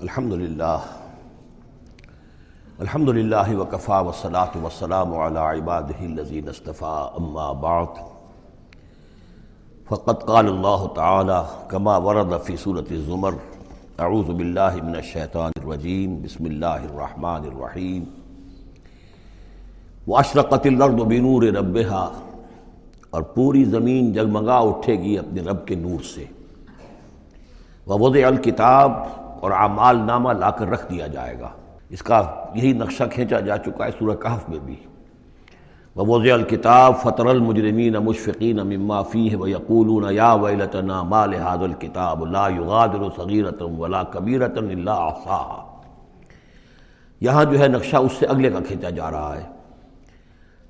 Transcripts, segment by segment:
الحمد للہ الحمد للہ وکفا وسلاۃ وسلام علی عباد الذین اصطفیٰ اما بعد فقد قال اللہ تعالی کما ورد فی صورت الزمر اعوذ باللہ من الشیطان الرجیم بسم اللہ الرحمن الرحیم واشرقت الارض بنور ربها اور پوری زمین جگمگا اٹھے گی اپنے رب کے نور سے. ووضع الکتاب اور اعمال نامہ لا کر رکھ دیا جائے گا۔ اس کا یہی نقشہ کھینچا جا چکا ہے سورہ کہف میں بھی۔ ووضع الکتاب فطر المجرمین مشفقین مما فیہ ویقولون یا ویلتنا ما لهذا الکتاب لا یغادر صغیرتا ولا کبیرتا الا احصاها یہاں جو ہے نقشہ اس سے اگلے کا کھینچا جا رہا ہے۔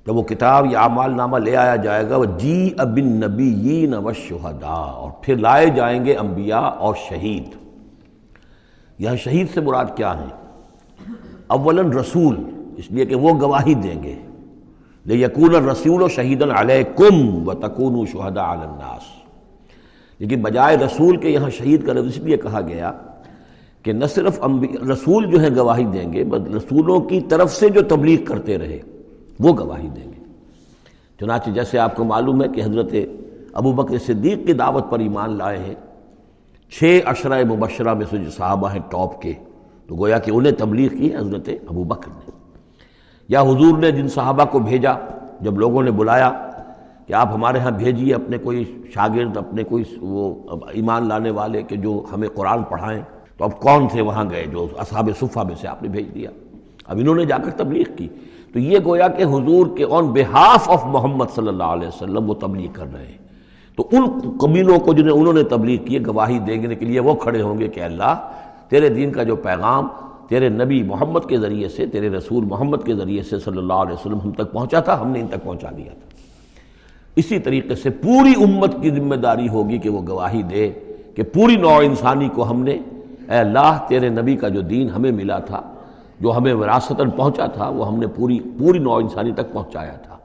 جب وہ کتاب یا اعمال نامہ لے آیا جائے گا وہ جی ابن نبیین و شہداء اور پھر لائے جائیں گے انبیاء اور شہید۔ یہاں شہید سے مراد کیا ہیں اولاً رسول، اس لیے کہ وہ گواہی دیں گے۔ لے یقون رسول و شہید علیکم و تکون شہدا الناس۔ لیکن بجائے رسول کے یہاں شہید کا لفظ اس لیے کہا گیا کہ نہ صرف رسول جو ہے گواہی دیں گے بس رسولوں کی طرف سے جو تبلیغ کرتے رہے، وہ گواہی دیں گے۔ چنانچہ جیسے آپ کو معلوم ہے کہ حضرت ابو بکر صدیق کی دعوت پر ایمان لائے ہیں چھ اشرۂ مبشرہ میں سے جو صحابہ ہیں ٹاپ کے، تو گویا کہ انہیں تبلیغ کی حضرت ابو بکر نے۔ یا حضور نے جن صحابہ کو بھیجا، جب لوگوں نے بلایا کہ آپ ہمارے ہاں بھیجیے اپنے کوئی شاگرد، اپنے کوئی وہ ایمان لانے والے کہ جو ہمیں قرآن پڑھائیں، تو اب کون تھے وہاں گئے جو اصحاب صفحہ میں سے آپ نے بھیج دیا؟ اب انہوں نے جا کر تبلیغ کی۔ تو یہ گویا کہ حضور کے آن بہاف آف محمد صلی اللہ علیہ وسلم وہ تبلیغ کر رہے ہیں۔ تو ان قبیلوں کو جنہیں انہوں نے تبلیغ کی گواہی دینے کے لیے وہ کھڑے ہوں گے کہ اللہ تیرے دین کا جو پیغام تیرے نبی محمد کے ذریعے سے، تیرے رسول محمد کے ذریعے سے صلی اللہ علیہ وسلم ہم تک پہنچا تھا، ہم نے ان تک پہنچا دیا تھا۔ اسی طریقے سے پوری امت کی ذمہ داری ہوگی کہ وہ گواہی دے کہ پوری نوع انسانی کو ہم نے، اے اللہ تیرے نبی کا جو دین ہمیں ملا تھا، جو ہمیں وراثتاً پہنچا تھا، وہ ہم نے پوری پوری نوع انسانی تک پہنچایا تھا۔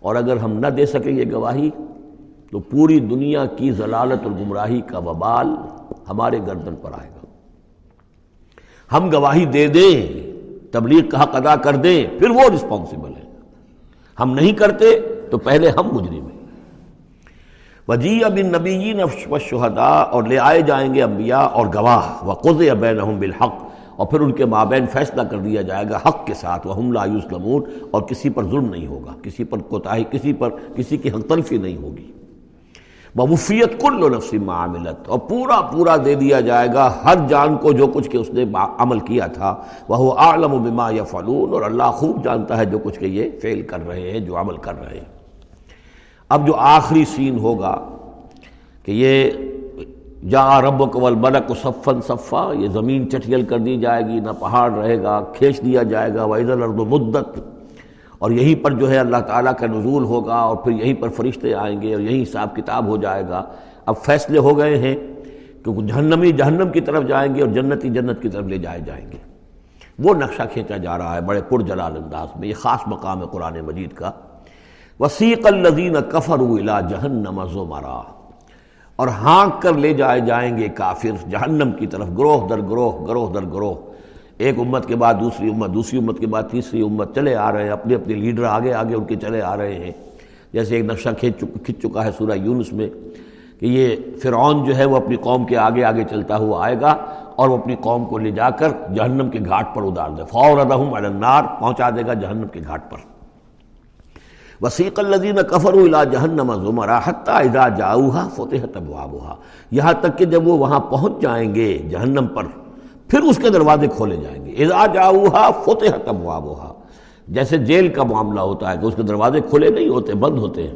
اور اگر ہم نہ دے سکیں یہ گواہی تو پوری دنیا کی ضلالت اور گمراہی کا وبال ہمارے گردن پر آئے گا۔ ہم گواہی دے دیں، تبلیغ کا حق ادا کر دیں، پھر وہ رسپانسبل ہے ہم نہیں کرتے تو پہلے ہم مجرم ہیں۔ وجی بن نبیین و اور لے آئے جائیں گے انبیاء اور گواہ۔ وقض بینہم بالحق، اور پھر ان کے مابین فیصلہ کر دیا جائے گا حق کے ساتھ۔ وہ حملہ یوسلمون اور کسی پر ظلم نہیں ہوگا، کسی پر کوتاہی، کسی پر کسی کی حق تلفی نہیں ہوگی۔ بفیت کل و نفسی معاملت اور پورا پورا دے دیا جائے گا ہر جان کو جو کچھ کہ اس نے عمل کیا تھا۔ وہ عالم و بما یا فلون اور اللہ خوب جانتا ہے جو کچھ کہ یہ فیل کر رہے ہیں، جو عمل کر رہے ہیں۔ اب جو آخری سین ہوگا کہ یہ جا رب قبل ملک و صفن صفا، یہ زمین چٹیل کر دی جائے گی، نہ پہاڑ رہے گا، کھینچ دیا جائے گا۔ وحید الرد و مدت۔ اور یہیں پر جو ہے اللہ تعالیٰ کا نزول ہوگا اور پھر یہیں پر فرشتے آئیں گے اور یہیں حساب کتاب ہو جائے گا۔ اب فیصلے ہو گئے ہیں کیونکہ جہنمی جہنم کی طرف جائیں گے اور جنتی جنت کی طرف لے جائے جائیں گے۔ وہ نقشہ کھینچا جا رہا ہے بڑے پر جلال انداز میں، یہ خاص مقام ہے قرآن مجید کا۔ وسیق الزین کفر الا جہنم زمرا۔ اور ہانک کر لے جائے جائیں گے کافر جہنم کی طرف، گروہ در گروہ گروہ در گروہ۔ ایک امت کے بعد دوسری امت دوسری امت کے بعد تیسری امت چلے آ رہے ہیں، اپنے اپنے لیڈر آگے آگے ان کے چلے آ رہے ہیں۔ جیسے ایک نقشہ کھینچ کھنچ چکا ہے سورہ یونس میں کہ یہ فرعون جو ہے وہ اپنی قوم کے آگے آگے چلتا ہوا آئے گا اور وہ اپنی قوم کو لے جا کر جہنم کے گھاٹ پر ادار دے۔ فور ادہم النار، پہنچا دے گا جہنم کے گھاٹ پر۔ وسیق الدین کفر الا جہنم زمرا حتیٰ اذا جاؤہا فتحت ابوابہا یہاں تک کہ جب وہ وہاں پہنچ جائیں گے جہنم پر پھر اس کے دروازے کھولے جائیں گے۔ اذا جاؤہا فتحت ابوابہا۔ جیسے جیل کا معاملہ ہوتا ہے کہ اس کے دروازے کھلے نہیں ہوتے، بند ہوتے ہیں۔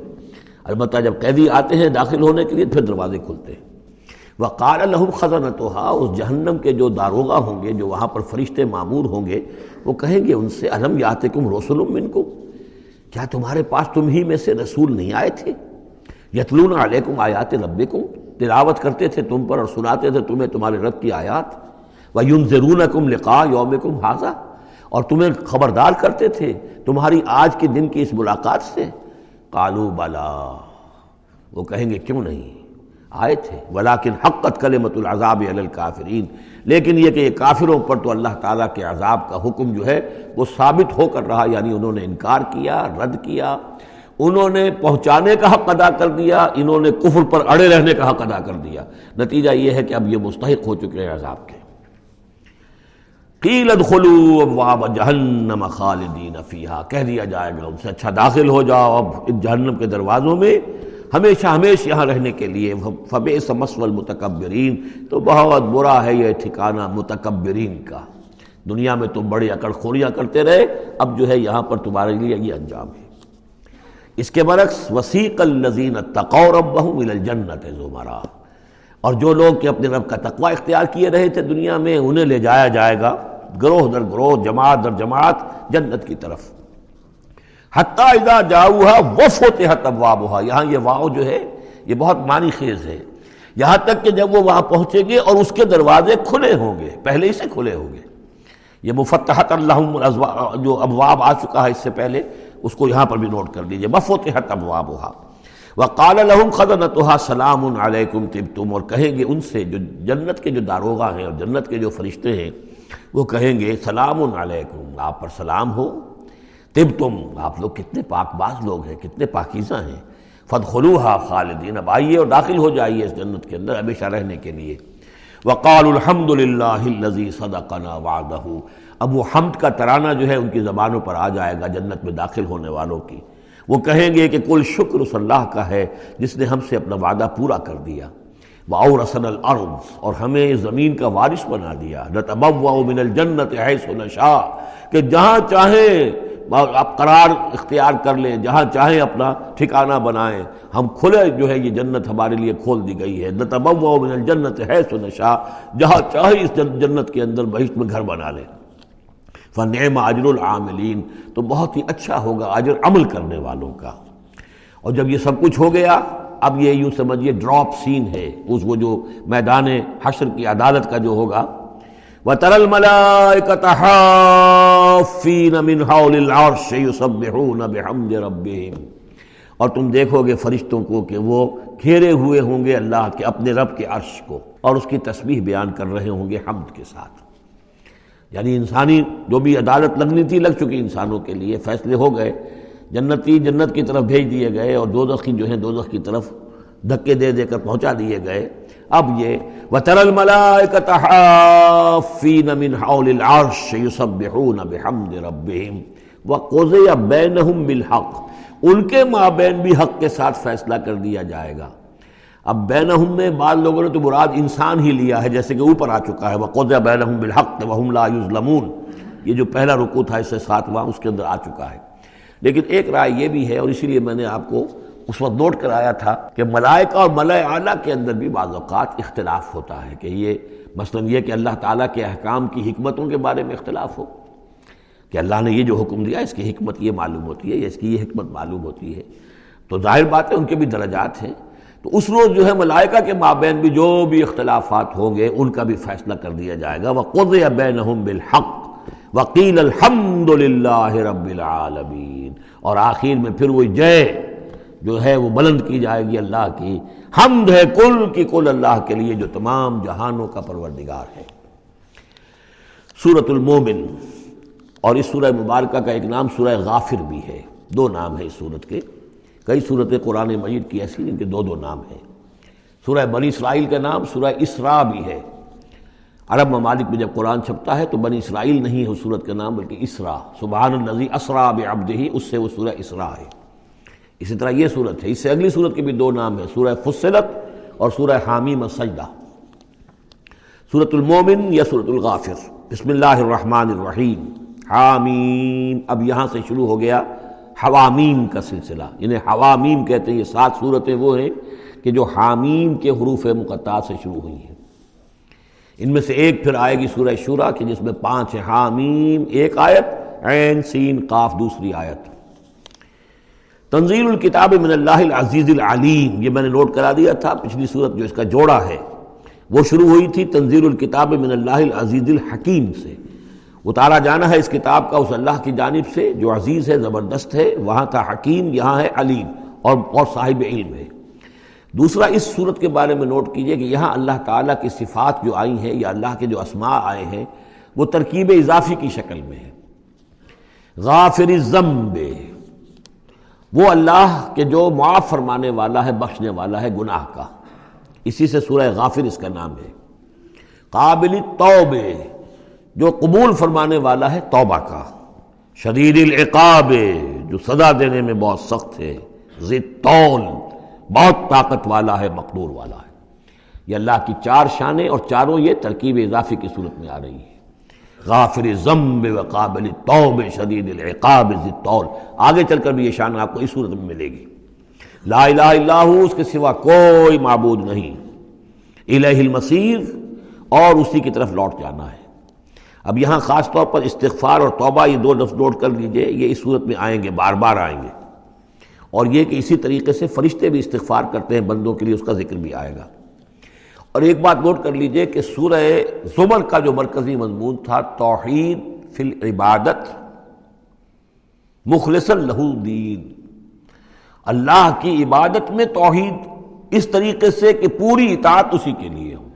البتہ جب قیدی آتے ہیں داخل ہونے کے لیے، پھر دروازے کھلتے ہیں۔ وقال لهم خزنتها، اس جہنم کے جو داروغہ ہوں گے، جو وہاں پر فرشتے معمور ہوں گے، وہ کہیں گے ان سے، الم یاتکم رسول منکم؟ کیا تمہارے پاس تم ہی میں سے رسول نہیں آئے تھے؟ یتلون علیکم آیات ربکم؟ تلاوت کرتے تھے تم پر اور سناتے تھے تمہیں تمہارے رب کی آیات۔ وَيُنذِرُونَكُمْ لِقَاءَ يَوْمِكُمْ هَذَا۔ اور تمہیں خبردار کرتے تھے تمہاری آج کے دن کی اس ملاقات سے۔ قالو بلا۔ وہ کہیں گے، کیوں نہیں؟ آئے تھے۔ ولیکن حقت کلمت العذاب علی الکافرین لیکن یہ کہ یہ کافروں پر تو اللہ تعالیٰ کے عذاب کا حکم جو ہے، وہ ثابت ہو کر رہا یعنی انہوں نے انکار کیا، رد کیا۔ انہوں نے پہنچانے کا حق ادا کر دیا، انہوں نے کفر پر اڑے رہنے کا حق ادا کر دیا۔ نتیجہ یہ ہے کہ اب یہ مستحق ہو چکے ہیں عذاب کے۔ قیل ادخلوا ابواب جہنم خالدین فیہا۔ کہہ دیا جائے گا، ان سے اچھا داخل ہو جاؤ۔ اب جہنم کے دروازوں میں ہمیشہ ہمیشہ یہاں رہنے کے لیے فبے سمسو المتکبرین۔ تو بہت برا ہے یہ ٹھکانہ متکبرین کا۔ دنیا میں تم بڑی اکڑ خوریاں کرتے رہے، اب جو ہے یہاں پر تمہارے لیے یہ انجام ہے۔ اس کے برعکس، وسیق الزین تقور اب الجنت زمرا۔ اور جو لوگ کہ اپنے رب کا تقوی اختیار کیے رہے تھے دنیا میں، انہیں لے جایا جائے گا۔ گروہ در گروہ، جماعت در جماعت، جنت کی طرف۔ حتیٰ اذا جاؤہا وفوتحت ابوابہا یہاں یہ واؤ جو ہے، یہ بہت معنی خیز ہے۔ یہاں تک کہ جب وہ وہاں پہنچیں گے اور اس کے دروازے کھلے ہوں گے، پہلے ہی سے کھلے ہوں گے۔ یہ مفتحت اللہ جو ابواب آ چکا ہے اس سے پہلے، اس کو یہاں پر بھی نوٹ کر دیجیے وفوتحت ابوابہا وقال لهم خزنتها سلام علیکم طبتم، اور کہیں گے ان سے جو جنت کے جو داروغہ ہیں اور جنت کے جو فرشتے ہیں، وہ کہیں گے سلام علیکم، آپ پر سلام ہو۔ طب تم آپ لوگ کتنے پاک باز لوگ ہیں، کتنے پاکیزہ ہیں۔ فد خلوحا خالدین، اب آئیے اور داخل ہو جائیے اس جنت کے اندر ہمیشہ رہنے کے لیے۔ وقال الحمد للہ الزی صدقنا وعدہ اب وہ حمد کا ترانہ جو ہے ان کی زبانوں پر آ جائے گا جنت میں داخل ہونے والوں کی۔ وہ کہیں گے کہ کل شکر اس اللہ کا ہے جس نے ہم سے اپنا وعدہ پورا کر دیا۔ وہ رسن الارض اور ہمیں زمین کا وارث بنا دیا۔ نتبوا من الجنت حیث نشاء کہ جہاں چاہیں آپ قرار اختیار کر لیں، جہاں چاہیں اپنا ٹھکانہ بنائیں۔ ہم کھلے جو ہے یہ جنت ہمارے لیے کھول دی گئی ہے۔ نتبوا من الجنت حیث نشاء جہاں چاہیں اس جنت کے اندر بہشت میں گھر بنا لیں۔ فنعم اجر العاملین، تو بہت ہی اچھا ہوگا اجر عمل کرنے والوں کا۔ اور جب یہ سب کچھ ہو گیا، اب یہ یوں سمجھیے ڈراپ سین ہے، اس وہ جو میدان حشر کی عدالت کا جو ہوگا۔ وَتَرَى الْمَلَائِكَةَ حَافِّينَ مِنْ حَوْلِ الْعَرْشِ يُسَبِّحُونَ بِحَمْدِ رَبِّهِمْ۔ اور تم دیکھو گے فرشتوں کو کہ وہ گھیرے ہوئے ہوں گے اللہ کے، اپنے رب کے عرش کو، اور اس کی تسبیح بیان کر رہے ہوں گے حمد کے ساتھ۔ یعنی انسانی جو بھی عدالت لگنی تھی، لگ چکی انسانوں کے لیے، فیصلے ہو گئے۔ جنتی جنت کی طرف بھیج دیے گئے اور دو جو ہیں دو کی طرف دھکے دے دے کر پہنچا دیے گئے۔ اب یہ وَتَرَ الْمَلَائِكَةَ حَافِّينَ مِنْ حَوْلِ الْعَرْشِ ان کے مابین بھی حق کے ساتھ فیصلہ کر دیا جائے گا۔ اب بینہم میں بعض لوگوں نے تو مراد انسان ہی لیا ہے، جیسے کہ اوپر آ چکا ہے۔ وَقُضِيَ بَيْنَهُمْ بِالْحَقِّ وَهُمْ لَا يُظْلَمُونَ یہ جو پہلا رکو تھا، اس سے ساتواں اس کے اندر آ چکا ہے۔ لیکن ایک رائے یہ بھی ہے، اور اسی لیے میں نے آپ کو اس وقت نوٹ کرایا تھا کہ ملائکہ اور ملائے اعلیٰ کے اندر بھی بعض اوقات اختلاف ہوتا ہے کہ یہ مثلا یہ کہ اللہ تعالیٰ کے احکام کی حکمتوں کے بارے میں اختلاف ہو، کہ اللہ نے یہ جو حکم دیا، اس کی حکمت یہ معلوم ہوتی ہے یا اس کی یہ حکمت معلوم ہوتی ہے۔ تو ظاہر بات ہے، ان کے بھی درجات ہیں۔ تو اس روز جو ہے ملائکہ کے مابین بھی جو بھی اختلافات ہوں گے، ان کا بھی فیصلہ کر دیا جائے گا۔ وہ قد بینہم بالحق وکیل الحمد للہ رب العالمین اور آخر میں پھر وہ جے جو ہے وہ بلند کی جائے گی اللہ کی۔ حمد ہے کل کی کل اللہ کے لیے جو تمام جہانوں کا پروردگار ہے۔ سورت المومن۔ اور اس سورہ مبارکہ کا ایک نام سورہ غافر بھی ہے۔ دو نام ہے اس سورت کے۔ کئی صورت قرآن مجید کی ایسی ان کے دو دو نام ہیں۔ سورہ بنی اسرائیل کا نام سورہ اسرا بھی ہے۔ عرب ممالک میں جب قرآن چھپتا ہے تو بنی اسرائیل نہیں ہے اس صورت کا نام بلکہ اسرا سبحان النزی اسرا بعبدہ اس سے وہ سورہ اسرا ہے۔ اسی طرح یہ صورت ہے۔ اس سے اگلی صورت کے بھی دو نام ہیں، سورہ فصلت اور سورہ حامیم سجدہ سورت المومن یا سورت الغافر۔ بسم اللہ الرحمن الرحیم۔ حامیم اب یہاں سے شروع ہو گیا۔ حوامیم کا سلسلہ یعنی حوامیم کہتے ہیں، یہ سات صورتیں وہ ہیں کہ جو حامیم کے حروف مقطع سے شروع ہوئی ہیں۔ ان میں سے ایک پھر آئے گی سورہ شورا کہ جس میں پانچ ہے حامیم، ایک آیت، عین، سین، قاف، دوسری آیت۔ تنزیل الکتاب من اللہ العزیز العلیم، یہ میں نے نوٹ کرا دیا تھا، پچھلی صورت جو اس کا جوڑا ہے، وہ شروع ہوئی تھی تنزیل الکتاب من اللہ العزیز الحکیم سے۔ اتارا جانا ہے اس کتاب کا اس اللہ کی جانب سے، جو عزیز ہے، زبردست ہے، وہاں تھا حکیم، یہاں ہے علیم، اور اور صاحب علم ہے۔ دوسرا، اس صورت کے بارے میں نوٹ کیجیے کہ یہاں اللہ تعالیٰ کی صفات جو آئی ہیں، یا اللہ کے جو اسماء آئے ہیں، وہ ترکیب اضافی کی شکل میں ہے غافر الذنب، وہ اللہ کے جو معاف فرمانے والا ہے، بخشنے والا ہے گناہ کا۔ اسی سے سورہ غافر اس کا نام ہے۔ قابل توبے جو قبول فرمانے والا ہے توبہ کا۔ شدید العقاب، جو سزا دینے میں بہت سخت ہے۔ طول بہت طاقت والا ہے، مقدور والا ہے۔ یہ اللہ کی چار شانیں اور چاروں یہ ترکیب اضافی کی صورت میں آ رہی ہے غافر ضمب و قابل توب شدید العقاب طول آگے چل کر بھی یہ شان آپ کو اس صورت میں ملے گی۔ لا الہ الا ہو، اس کے سوا کوئی معبود نہیں۔ الہ المصیر، اور اسی کی طرف لوٹ جانا ہے۔ اب یہاں خاص طور پر استغفار اور توبہ یہ دو لفظ نوٹ کر لیجیے، یہ اس صورت میں آئیں گے، بار بار آئیں گے۔ اور یہ کہ اسی طریقے سے فرشتے بھی استغفار کرتے ہیں، بندوں کے لیے اس کا ذکر بھی آئے گا۔ اور ایک بات نوٹ کر لیجیے کہ سورہ زمر کا جو مرکزی مضمون تھا، توحید فی العبادت مخلص لہو دین اللہ کی عبادت میں توحید، اس طریقے سے کہ پوری اطاعت اسی کے لیے ہو۔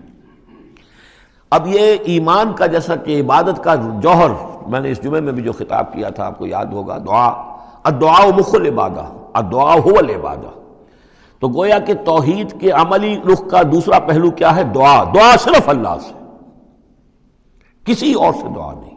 اب یہ ایمان کا جیسا کہ عبادت کا جوہر، میں نے اس جمعے میں بھی جو خطاب کیا تھا، آپ کو یاد ہوگا، دعا۔ ادعا مخ عبادہ ادعا ہو العبادہ۔ تو گویا کہ توحید کے عملی رخ کا دوسرا پہلو کیا ہے؟ دعا۔ دعا صرف اللہ سے۔ کسی اور سے دعا نہیں۔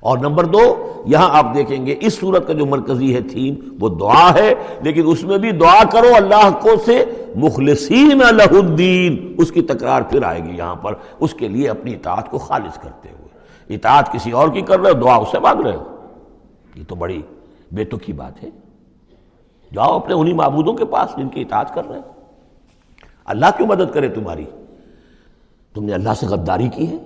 اور نمبر دو، یہاں آپ دیکھیں گے اس صورت کا جو مرکزی ہے تھیم، وہ دعا ہے، لیکن اس میں بھی دعا کرو اللہ کو سے، مخلصین لہ الدین۔ اس کی تکرار پھر آئے گی یہاں پر، اس کے لیے اپنی اطاعت کو خالص کرتے ہوئے۔ اطاعت کسی اور کی کر رہے ہو، دعا اس سے مانگ رہے ہو۔ یہ تو بڑی بے کی بات ہے۔ جاؤ اپنے انہی معبودوں کے پاس جن کی اطاعت کر رہے ہیں اللہ کیوں مدد کرے تمہاری؟ تم نے اللہ سے غداری کی ہے۔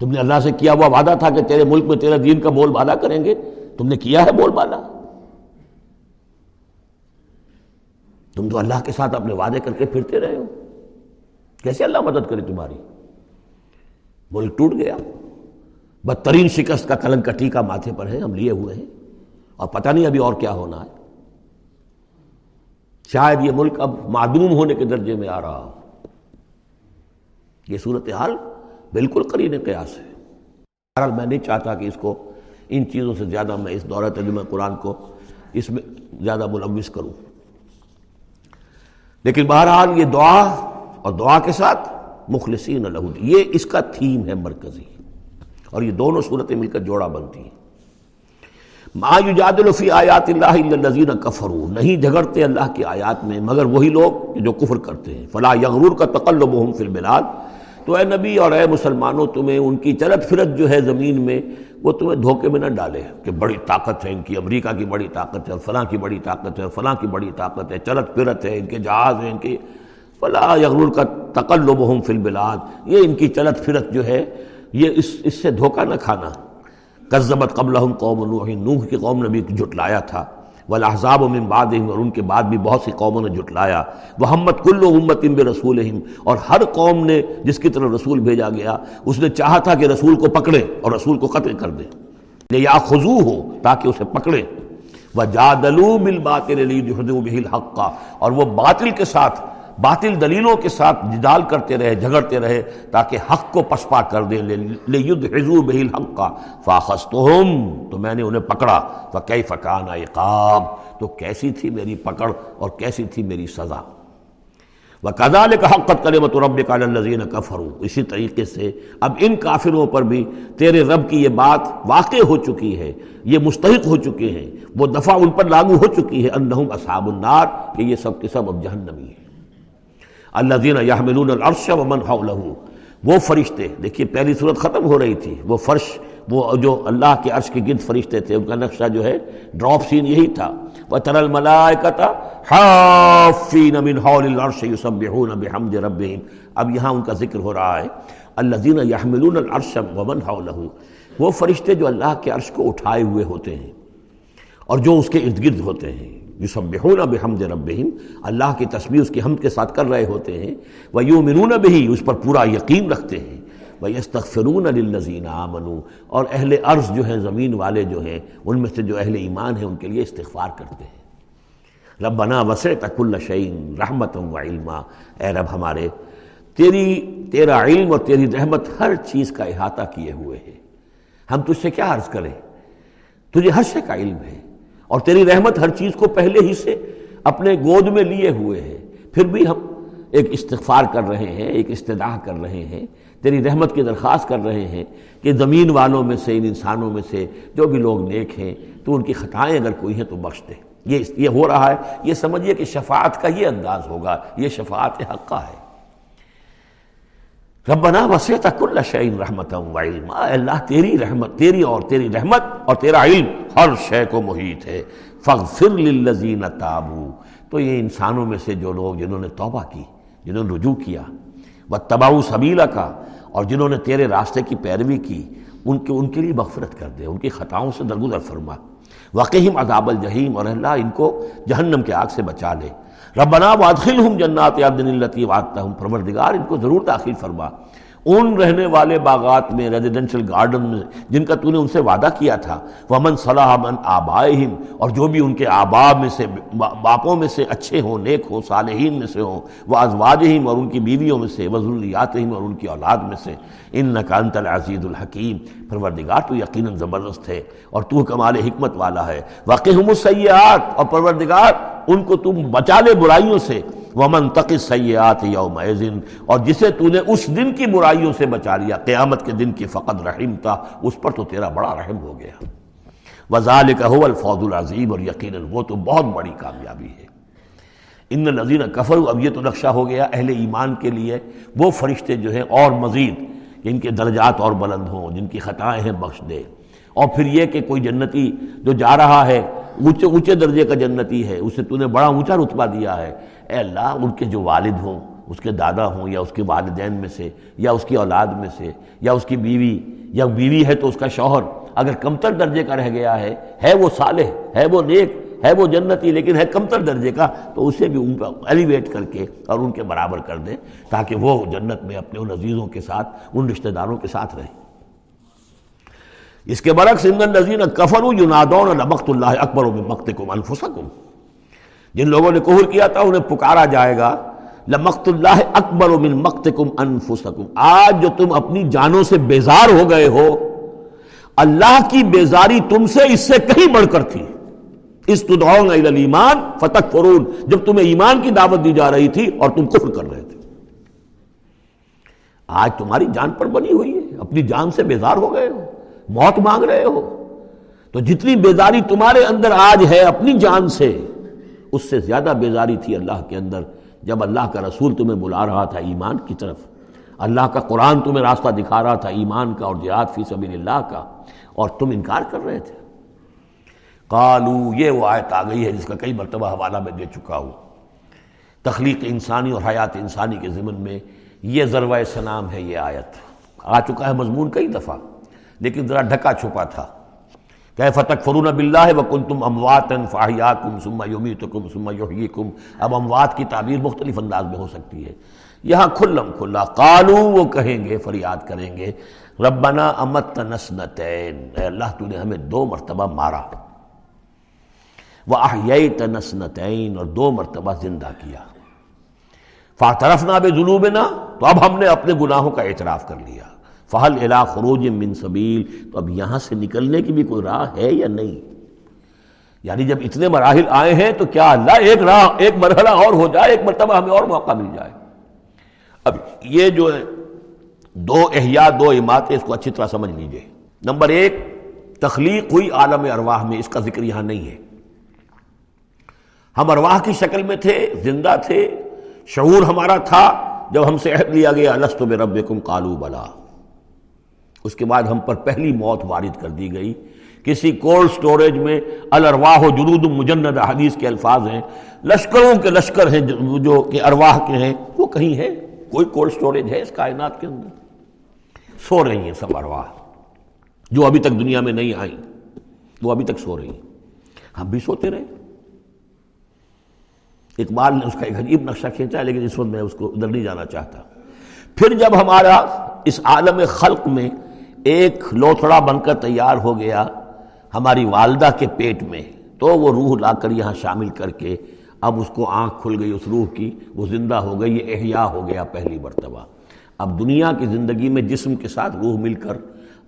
تم نے اللہ سے کیا ہوا وعدہ تھا کہ تیرے ملک میں تیرے دین کا بول بالا کریں گے؟ تم نے کیا ہے بول بالا؟ تم تو اللہ کے ساتھ اپنے وعدے کر کے پھرتے رہے ہو۔ کیسے اللہ مدد کرے تمہاری؟ ملک ٹوٹ گیا۔ بدترین شکست کا کلنگ کا ٹیکا ماتھے پر ہے، ہم لیے ہوئے ہیں۔ اور پتہ نہیں ابھی اور کیا ہونا ہے۔ شاید یہ ملک اب معدوم ہونے کے درجے میں آ رہا ہو۔ یہ صورتحال بالکل قرین قیاس ہے۔ بہرحال میں نہیں چاہتا کہ اس کو ان چیزوں سے زیادہ میں اس دورہ ترجمہ قرآن کو اس میں زیادہ ملوث کروں۔ لیکن بہرحال یہ دعا اور دعا کے ساتھ مخلصین الہود جی، یہ اس کا تھیم ہے مرکزی۔ اور یہ دونوں صورتیں مل کر جوڑا بنتی ہیں۔ ما یجادل فی آیات اللہ الذین کفروا، نہیں جھگڑتے اللہ کی آیات میں مگر وہی لوگ جو کفر کرتے ہیں۔ فلا یغرور کا تقلبہم فی البلاد تو اے نبی اور اے مسلمانوں، تمہیں ان کی چلت پھرت جو ہے زمین میں، وہ تمہیں دھوکے میں نہ ڈالے کہ بڑی طاقت ہے ان کی، امریکہ کی بڑی طاقت ہے، فلاں کی بڑی طاقت ہے، فلاں کی بڑی طاقت ہے چلت پھرت ہے، ان کے جہاز ہیں، ان کی۔ فلاں یغرور کا تقلبہم فی البلاد۔ یہ ان کی چلت پھرت جو ہے، یہ اس اس سے دھوکہ نہ کھانا۔ قزبت قبل قوم نوح نوح کی قوم نے بھی جٹلایا تھا۔ والاحزاب من بعدہم اور ان کے بعد بھی بہت سی قوموں نے جٹلایا محمد کل امت بے رسول اور ہر قوم نے جس کی طرف رسول بھیجا گیا، اس نے چاہا تھا کہ رسول کو پکڑے اور رسول کو قتل کر دے. یا خضو ہو تاکہ اسے پکڑے. وہ جادلو مل باطل الحق، اور وہ باطل کے ساتھ باطل دلیلوں کے ساتھ جدال کرتے رہے، جھگڑتے رہے، تاکہ حق کو پسپا کر دیں۔ لے ید حضو بہل حق کا فاخص تو میں نے انہیں پکڑا۔ فقی فقان عقاب، تو کیسی تھی میری پکڑ اور کیسی تھی میری سزا؟ وہ کدال کا حقت کرے مت رب کا الزین اسی طریقے سے اب ان کافروں پر بھی تیرے رب کی یہ بات واقع ہو چکی ہے، یہ مستحق ہو چکے ہیں۔ وہ دفعہ ان پر لاگو ہو چکی ہے انہم اصحاب النار، کہ یہ سب کے سب اب جہنمی ہے اللہ دین یامل العرش و حولہ وہ فرشتے، دیکھیے پہلی صورت ختم ہو رہی تھی، وہ فرش، وہ جو اللہ کے عرش کے گرد فرشتے تھے، ان کا نقشہ جو ہے ڈراپ سین یہی تھا۔ وہ ترل ملائکتا حافین من حول العرش یسبحون بحمد ربہم اب یہاں ان کا ذکر ہو رہا ہے۔ اللہ دین یحملون العرش و من حولہ وہ فرشتے جو اللہ کے عرش کو اٹھائے ہوئے ہوتے ہیں اور جو اس کے ارد گرد ہوتے ہیں۔ یسبحون بحمد ربہم، اللہ کی تصویر اس کی حمد کے ساتھ کر رہے ہوتے ہیں وہ یوں منون بھی اس پر پورا یقین رکھتے ہیں وہ یستغفرون للذین آمنوا، اور اہل عرض جو ہیں، زمین والے جو ہیں، ان میں سے جو اہل ایمان ہیں، ان کے لیے استغفار کرتے ہیں۔ ربنا وسع تک الشعین رحمت و علما۔ اے رب ہمارے، تیری، تیرا علم اور تیری رحمت ہر چیز کا احاطہ کیے ہوئے ہے ہم تجھ سے کیا عرض کریں؟ تجھے ہر شے کا علم ہے۔ اور تیری رحمت ہر چیز کو پہلے ہی سے اپنے گود میں لیے ہوئے ہے۔ پھر بھی ہم ایک استغفار کر رہے ہیں، ایک استداع کر رہے ہیں۔ تیری رحمت کی درخواست کر رہے ہیں کہ زمین والوں میں سے، ان انسانوں میں سے جو بھی لوگ نیک ہیں، تو ان کی خطائیں اگر کوئی ہیں تو بخش دے۔ یہ یہ ہو رہا ہے۔ یہ سمجھیے کہ شفاعت کا یہ انداز ہوگا۔ یہ شفاعت حقہ ہے۔ ربنا وسعت کل شعین رحمت و علما اللہ، تیری رحمت، تیری اور تیری رحمت اور تیرا علم ہر شے کو محیط ہے. فغفر للذین تابو تو یہ انسانوں میں سے جو لوگ جنہوں نے توبہ کی، جنہوں نے رجوع کیا وہ تباؤ سبیلا کا اور جنہوں نے تیرے راستے کی پیروی کی، ان کے ان کے لیے مغفرت کر دے، ان کی خطاؤں سے درگزر فرما. واقعیم عذاب الجحیم اور اللہ ان کو جہنم کے آگ سے بچا لے. ربنا وادخلہم جنات عدن اللتی وعدتہم پروردگار ان کو ضرور داخل فرما۔ ان رہنے والے باغات میں ریزیڈنشل گارڈن میں، جن کا تو نے ان سے وعدہ کیا تھا۔ ومن صلاح من آبائہم اور جو بھی ان کے آبا میں سے، باپوں میں سے اچھے ہوں، نیک ہوں، صالحین میں سے ہوں وہ ازواجہم اور ان کی بیویوں میں سے وزولیاتہم اور ان کی اولاد میں سے ان انت العزیز الحکیم پروردگار تو یقیناً زبردست ہے، اور تو کمال حکمت والا ہے۔ واقعہم السیئات اور پروردگار، ان کو تم بچا لے برائیوں سے۔ ومن تق سیات یوم اور جسے تو نے اس دن کی برائیوں سے بچا لیا، قیامت کے دن کی فقط رحم تھا اس پر تو تیرا بڑا رحم ہو گیا۔ وزال هو الفوز العظیم اور یقیناً وہ تو بہت بڑی کامیابی ہے۔ ان نذیر کفر اب یہ تو نقشہ ہو گیا اہل ایمان کے لیے۔ وہ فرشتے جو ہیں اور مزید ان کے درجات اور بلند ہوں، جن کی خطائیں ہیں بخش دے۔ اور پھر یہ کہ کوئی جنتی جو جا رہا ہے، اونچے اونچے درجے کا جنتی ہے، اسے تو نے بڑا اونچا رتبہ دیا ہے۔ اے اللہ، ان کے جو والد ہوں، اس کے دادا ہوں، یا اس کے والدین میں سے، یا اس کی اولاد میں سے، یا اس کی بیوی، یا بیوی ہے تو اس کا شوہر، اگر کمتر درجے کا رہ گیا ہے ہے وہ صالح، ہے وہ نیک، ہے وہ جنتی، لیکن ہے کمتر درجے کا، تو اسے بھی ان پر ایلیویٹ کر کے اور ان کے برابر کر دیں، تاکہ وہ جنت میں اپنے ان عزیزوں کے ساتھ، ان رشتہ داروں کے ساتھ رہیں اس کے برعکس اندن نذیر کفر یونادون نبخت اللہ اکبر و مقت کم انفسکم۔ جن لوگوں نے کہر کیا تھا انہیں پکارا جائے گا۔ لمقت اللہ اکبر من مقتکم انفسکم۔ آج جو تم اپنی جانوں سے بیزار ہو گئے ہو، اللہ کی بیزاری تم سے اس سے کہیں بڑھ کر تھی۔ اس تدعون ایمان فتق فرون جب تمہیں ایمان کی دعوت دی جا رہی تھی اور تم کفر کر رہے تھے۔ آج تمہاری جان پر بنی ہوئی ہے۔ اپنی جان سے بیزار ہو گئے ہو، موت مانگ رہے ہو۔ تو جتنی بیزاری تمہارے اندر آج ہے اپنی جان سے اس سے زیادہ بیزاری تھی اللہ کے اندر جب اللہ کا رسول تمہیں بلا رہا تھا ایمان کی طرف۔ اللہ کا قرآن تمہیں راستہ دکھا رہا تھا ایمان کا اور جہاد فی سبیل اللہ کا اور تم انکار کر رہے تھے۔ قالو، یہ وہ آیت آ گئی ہے جس کا کئی مرتبہ حوالہ میں دے چکا ہوں۔ تخلیق انسانی اور حیات انسانی کے ضمن میں یہ ذروہ سلام ہے یہ آیت۔ آ چکا ہے مضمون کئی دفعہ، لیکن ذرا ڈھکا چھپا تھا۔ کہ فتق فرون بلّہ وکن تم اموات فاہیات کم سما یومی تو کم سما یوہی کم اب اموات کی تعبیر مختلف انداز میں ہو سکتی ہے۔ یہاں کھلم کھلا، قالو وہ کہیں گے، فریاد کریں گے، ربنا امت نسنتین۔ اے اللہ، تو نے ہمیں دو مرتبہ مارا۔ وہ احییت نسنتین، اور دو مرتبہ زندہ کیا۔ فاطرفنا بے ظلوبنا تو اب ہم نے اپنے گناہوں کا اعتراف کر لیا۔ فہل الا خروج من سبیل تو اب یہاں سے نکلنے کی بھی کوئی راہ ہے یا نہیں؟ یعنی جب اتنے مراحل آئے ہیں تو کیا اللہ ایک راہ، ایک مرحلہ اور ہو جائے، ایک مرتبہ ہمیں اور موقع مل جائے؟ اب یہ جو ہے دو احیاء، دو اماتیں اس کو اچھی طرح سمجھ لیجیے۔ نمبر ایک، تخلیق ہوئی عالم ارواح میں، اس کا ذکر یہاں نہیں ہے۔ ہم ارواح کی شکل میں تھے، زندہ تھے، شعور ہمارا تھا۔ جب ہم سے عہد لیا گیا السط میں رب کالو بلا اس کے بعد ہم پر پہلی موت وارد کر دی گئی۔ کسی کولڈ سٹوریج میں الرواح و جنود مجند حدیث کے الفاظ ہیں۔ لشکروں کے لشکر ہیں جو کہ ارواح کے ہیں۔ وہ کہیں ہے کوئی کولڈ سٹوریج ہے اس کائنات کے اندر؟ سو رہی ہیں سب ارواح۔ جو ابھی تک دنیا میں نہیں آئیں، وہ ابھی تک سو رہی ہیں۔ ہم بھی سوتے رہے۔ اقبال نے اس کا ایک عجیب نقشہ کھینچا لیکن اس وقت میں اس کو ادھر نہیں جانا چاہتا۔ پھر جب ہمارا اس عالم خلق میں ایک لوتھڑا بن کر تیار ہو گیا ہماری والدہ کے پیٹ میں، تو وہ روح لا کر یہاں شامل کر کے اب اس کو آنکھ کھل گئی اس روح کی، وہ زندہ ہو گئی، یہ احیاء ہو گیا پہلی مرتبہ۔ اب دنیا کی زندگی میں جسم کے ساتھ روح مل کر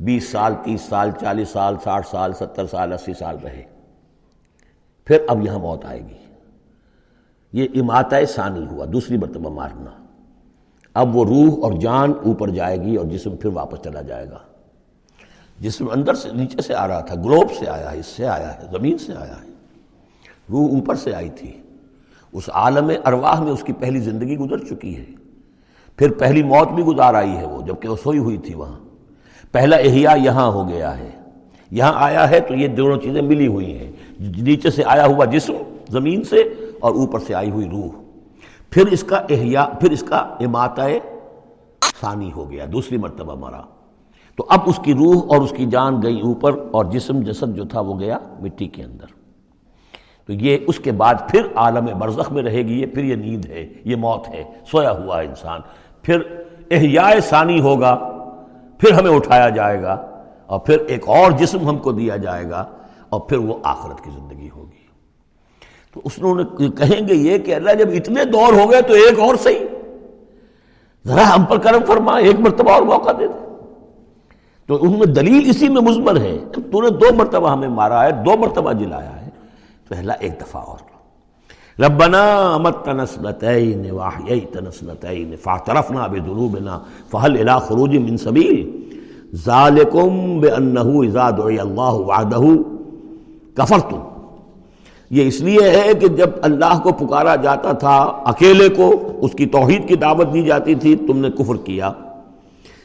بیس سال، تیس سال، چالیس سال، ساٹھ سال، ستر سال، اسی سال رہے۔ پھر اب یہاں موت آئے گی۔ یہ اماتۂ ثانی ہوا، دوسری مرتبہ مارنا۔ اب وہ روح اور جان اوپر جائے گی اور جسم پھر واپس چلا جائے گا۔ جسم اندر سے نیچے سے آ رہا تھا، گلوب سے آیا ہے، اس سے آیا ہے، زمین سے آیا ہے۔ روح اوپر سے آئی تھی۔ اس عالم ارواح میں اس کی پہلی زندگی گزر چکی ہے۔ پھر پہلی موت بھی گزار آئی ہے وہ، جبکہ وہ سوئی ہوئی تھی وہاں۔ پہلا احیاء یہاں ہو گیا ہے۔ یہاں آیا ہے تو یہ دونوں چیزیں ملی ہوئی ہیں۔ نیچے سے آیا ہوا جسم، زمین سے اور اوپر سے آئی ہوئی روح۔ پھر اس کا احیاء، پھر اس کا اماتۂ ثانی ہو گیا۔ دوسری مرتبہ مرا۔ تو اب اس کی روح اور اس کی جان گئی اوپر اور جسم جسد جو تھا وہ گیا مٹی کے اندر۔ تو یہ اس کے بعد پھر عالم برزخ میں رہے گی، یہ پھر یہ نیند ہے، یہ موت ہے، سویا ہوا انسان۔ پھر احیاء ثانی ہوگا، پھر ہمیں اٹھایا جائے گا اور پھر ایک اور جسم ہم کو دیا جائے گا اور پھر وہ آخرت کی زندگی ہوگی۔ تو اس نے کہیں گے یہ کہ اللہ جب اتنے دور ہو گئے تو ایک اور صحیح۔ ذرا ہم پر کرم فرما، ایک مرتبہ اور موقع دے دے۔ تو ان میں دلیل اسی میں مزمر ہے تو نے دو مرتبہ ہمیں مارا ہے، دو مرتبہ جلایا ہے، پہلا ایک دفعہ اور۔ ربنا امت تنسنتین واحییتنسنتین فاعترفنا بذنوبنا فهل الى خروج من سبیل۔ ذالکم بانه اذا دعی اللہ وعدہ کفرتم۔ یہ اس لیے ہے کہ جب اللہ کو پکارا جاتا تھا، اکیلے کو اس کی توحید کی دعوت دی جاتی تھی، تم نے کفر کیا۔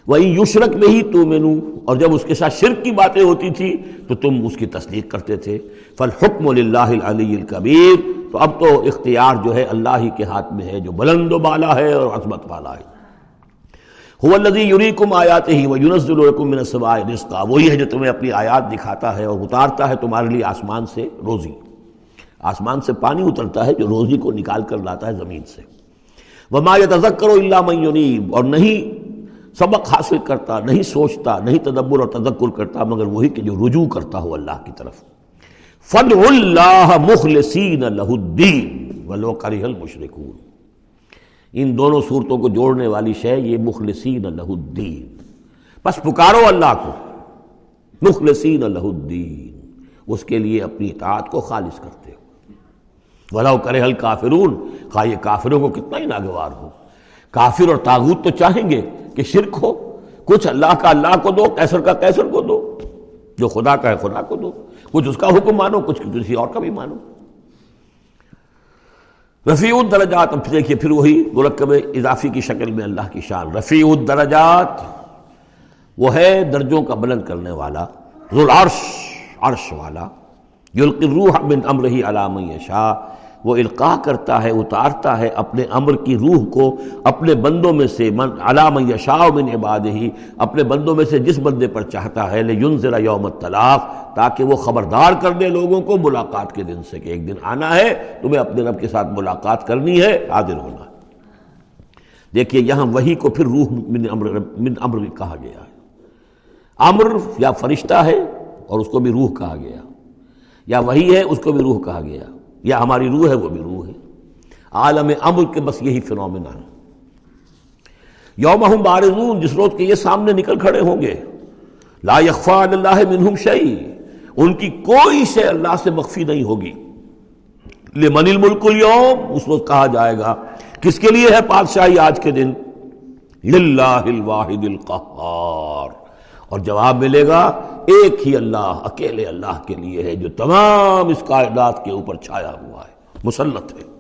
وہی یشرک میں ہی تو مینو اور جب اس کے ساتھ شرک کی باتیں ہوتی تھی تو تم اس کی تصدیق کرتے تھے۔ فل حکم اللہ علی الکبیر تو اب تو اختیار جو ہے اللہ ہی کے ہاتھ میں ہے، جو بلند و بالا ہے اور عظمت والا ہے۔ یوریکم آیات ہی وہ یونس الرکم رزقا۔ وہی ہے جو تمہیں اپنی آیات دکھاتا ہے اور اتارتا ہے تمہارے لیے آسمان سے روزی۔ آسمان سے پانی اترتا ہے جو روزی کو نکال کر لاتا ہے زمین سے۔ وہ ما تذکر اللہ مینیب اور نہیں سبق حاصل کرتا، نہیں سوچتا، نہیں تدبر اور تذکر کرتا، مگر وہی کہ جو رجوع کرتا ہو اللہ کی طرف۔ فن اللہ مخلصین الدین ولو کرہ المشرکون ان دونوں صورتوں کو جوڑنے والی شے، یہ مخلصین اللہ الدین بس پکارو اللہ کو۔ مخلصین اللہ الدین اس کے لیے اپنی اطاعت کو خالص کرتے ہو۔ ولو کرے کافرون خواہ ہاں، یہ کافروں کو کتنا ہی ناگوار ہو۔ کافر اور تاغوت تو چاہیں گے کہ شرک ہو۔ کچھ اللہ کا اللہ کو دو، کیسر کا کیسر کو دو۔ جو خدا کا ہے خدا کو دو۔ کچھ اس کا حکم مانو، کچھ کسی اور کا بھی مانو۔ رفیع الدرجات، اب دیکھیے پھر وہی مرکب اضافی کی شکل میں اللہ کی شان۔ رفیع الدرجات، وہ ہے درجوں کا بلند کرنے والا، ذوالعرش، عرش والا۔ یلقی الروح من امرہ علام یشاء۔ وہ القاع کرتا ہے، اتارتا ہے اپنے امر کی روح کو، اپنے بندوں میں سے من علام یشاء من عباد ہی اپنے بندوں میں سے جس بندے پر چاہتا ہے، لینذر یوم الطلاق، تاکہ وہ خبردار کر دے لوگوں کو ملاقات کے دن سے کہ ایک دن آنا ہے، تمہیں اپنے رب کے ساتھ ملاقات کرنی ہے، حاضر ہونا۔ دیکھیے، یہاں وہی کو پھر روح من امر من امر کہا گیا ہے۔ امر یا فرشتہ ہے اور اس کو بھی روح کہا گیا۔ یا وہی ہے، اس کو بھی روح کہا گیا۔ یا ہماری روح ہے وہ بھی روح ہے۔ عالم امر کے بس یہی فنومنا ہے۔ یوم ہم بارزون، جس روز کے یہ سامنے نکل کھڑے ہوں گے۔ لا یخفا اللہ منہم شعی ان کی کوئی شے اللہ سے مخفی نہیں ہوگی۔ لمن الملک اليوم اس روز کہا جائے گا۔ کس کے لیے ہے بادشاہی آج کے دن؟ للہ الواحد القہار۔ اور جواب ملے گا ایک ہی اللہ، اکیلے اللہ کے لیے ہے، جو تمام اس کائنات کے اوپر چھایا ہوا ہے، مسلط ہے۔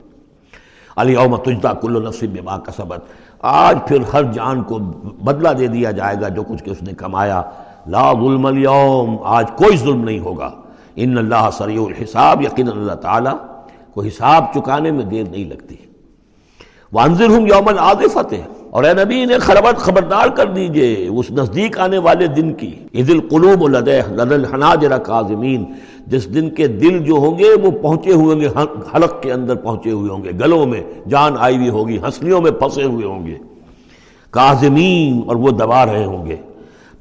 علی تجدہ کل نفس بما کسبت۔ آج پھر ہر جان کو بدلہ دے دیا جائے گا جو کچھ کہ اس نے کمایا۔ لا ظلم اليوم، آج کوئی ظلم نہیں ہوگا۔ ان اللہ سریع الحساب، یقین اللہ تعالیٰ کو حساب چکانے میں دیر نہیں لگتی۔ وانزر ہوں یومن آدفت اور اے نبی نے خربت خبردار کر دیجیے، اس نزدیک آنے والے دن کی۔ عید القلوب الحناجر کاظمین جس دن کے دل جو ہوں گے، وہ پہنچے ہوئے ہوں گے حلق کے اندر پہنچے ہوئے ہوں گے۔ گلوں میں جان آئی ہوئی ہوگی، ہنسلیوں میں پھنسے ہوئے ہوں گے۔ کاظمین، اور وہ دبا رہے ہوں گے۔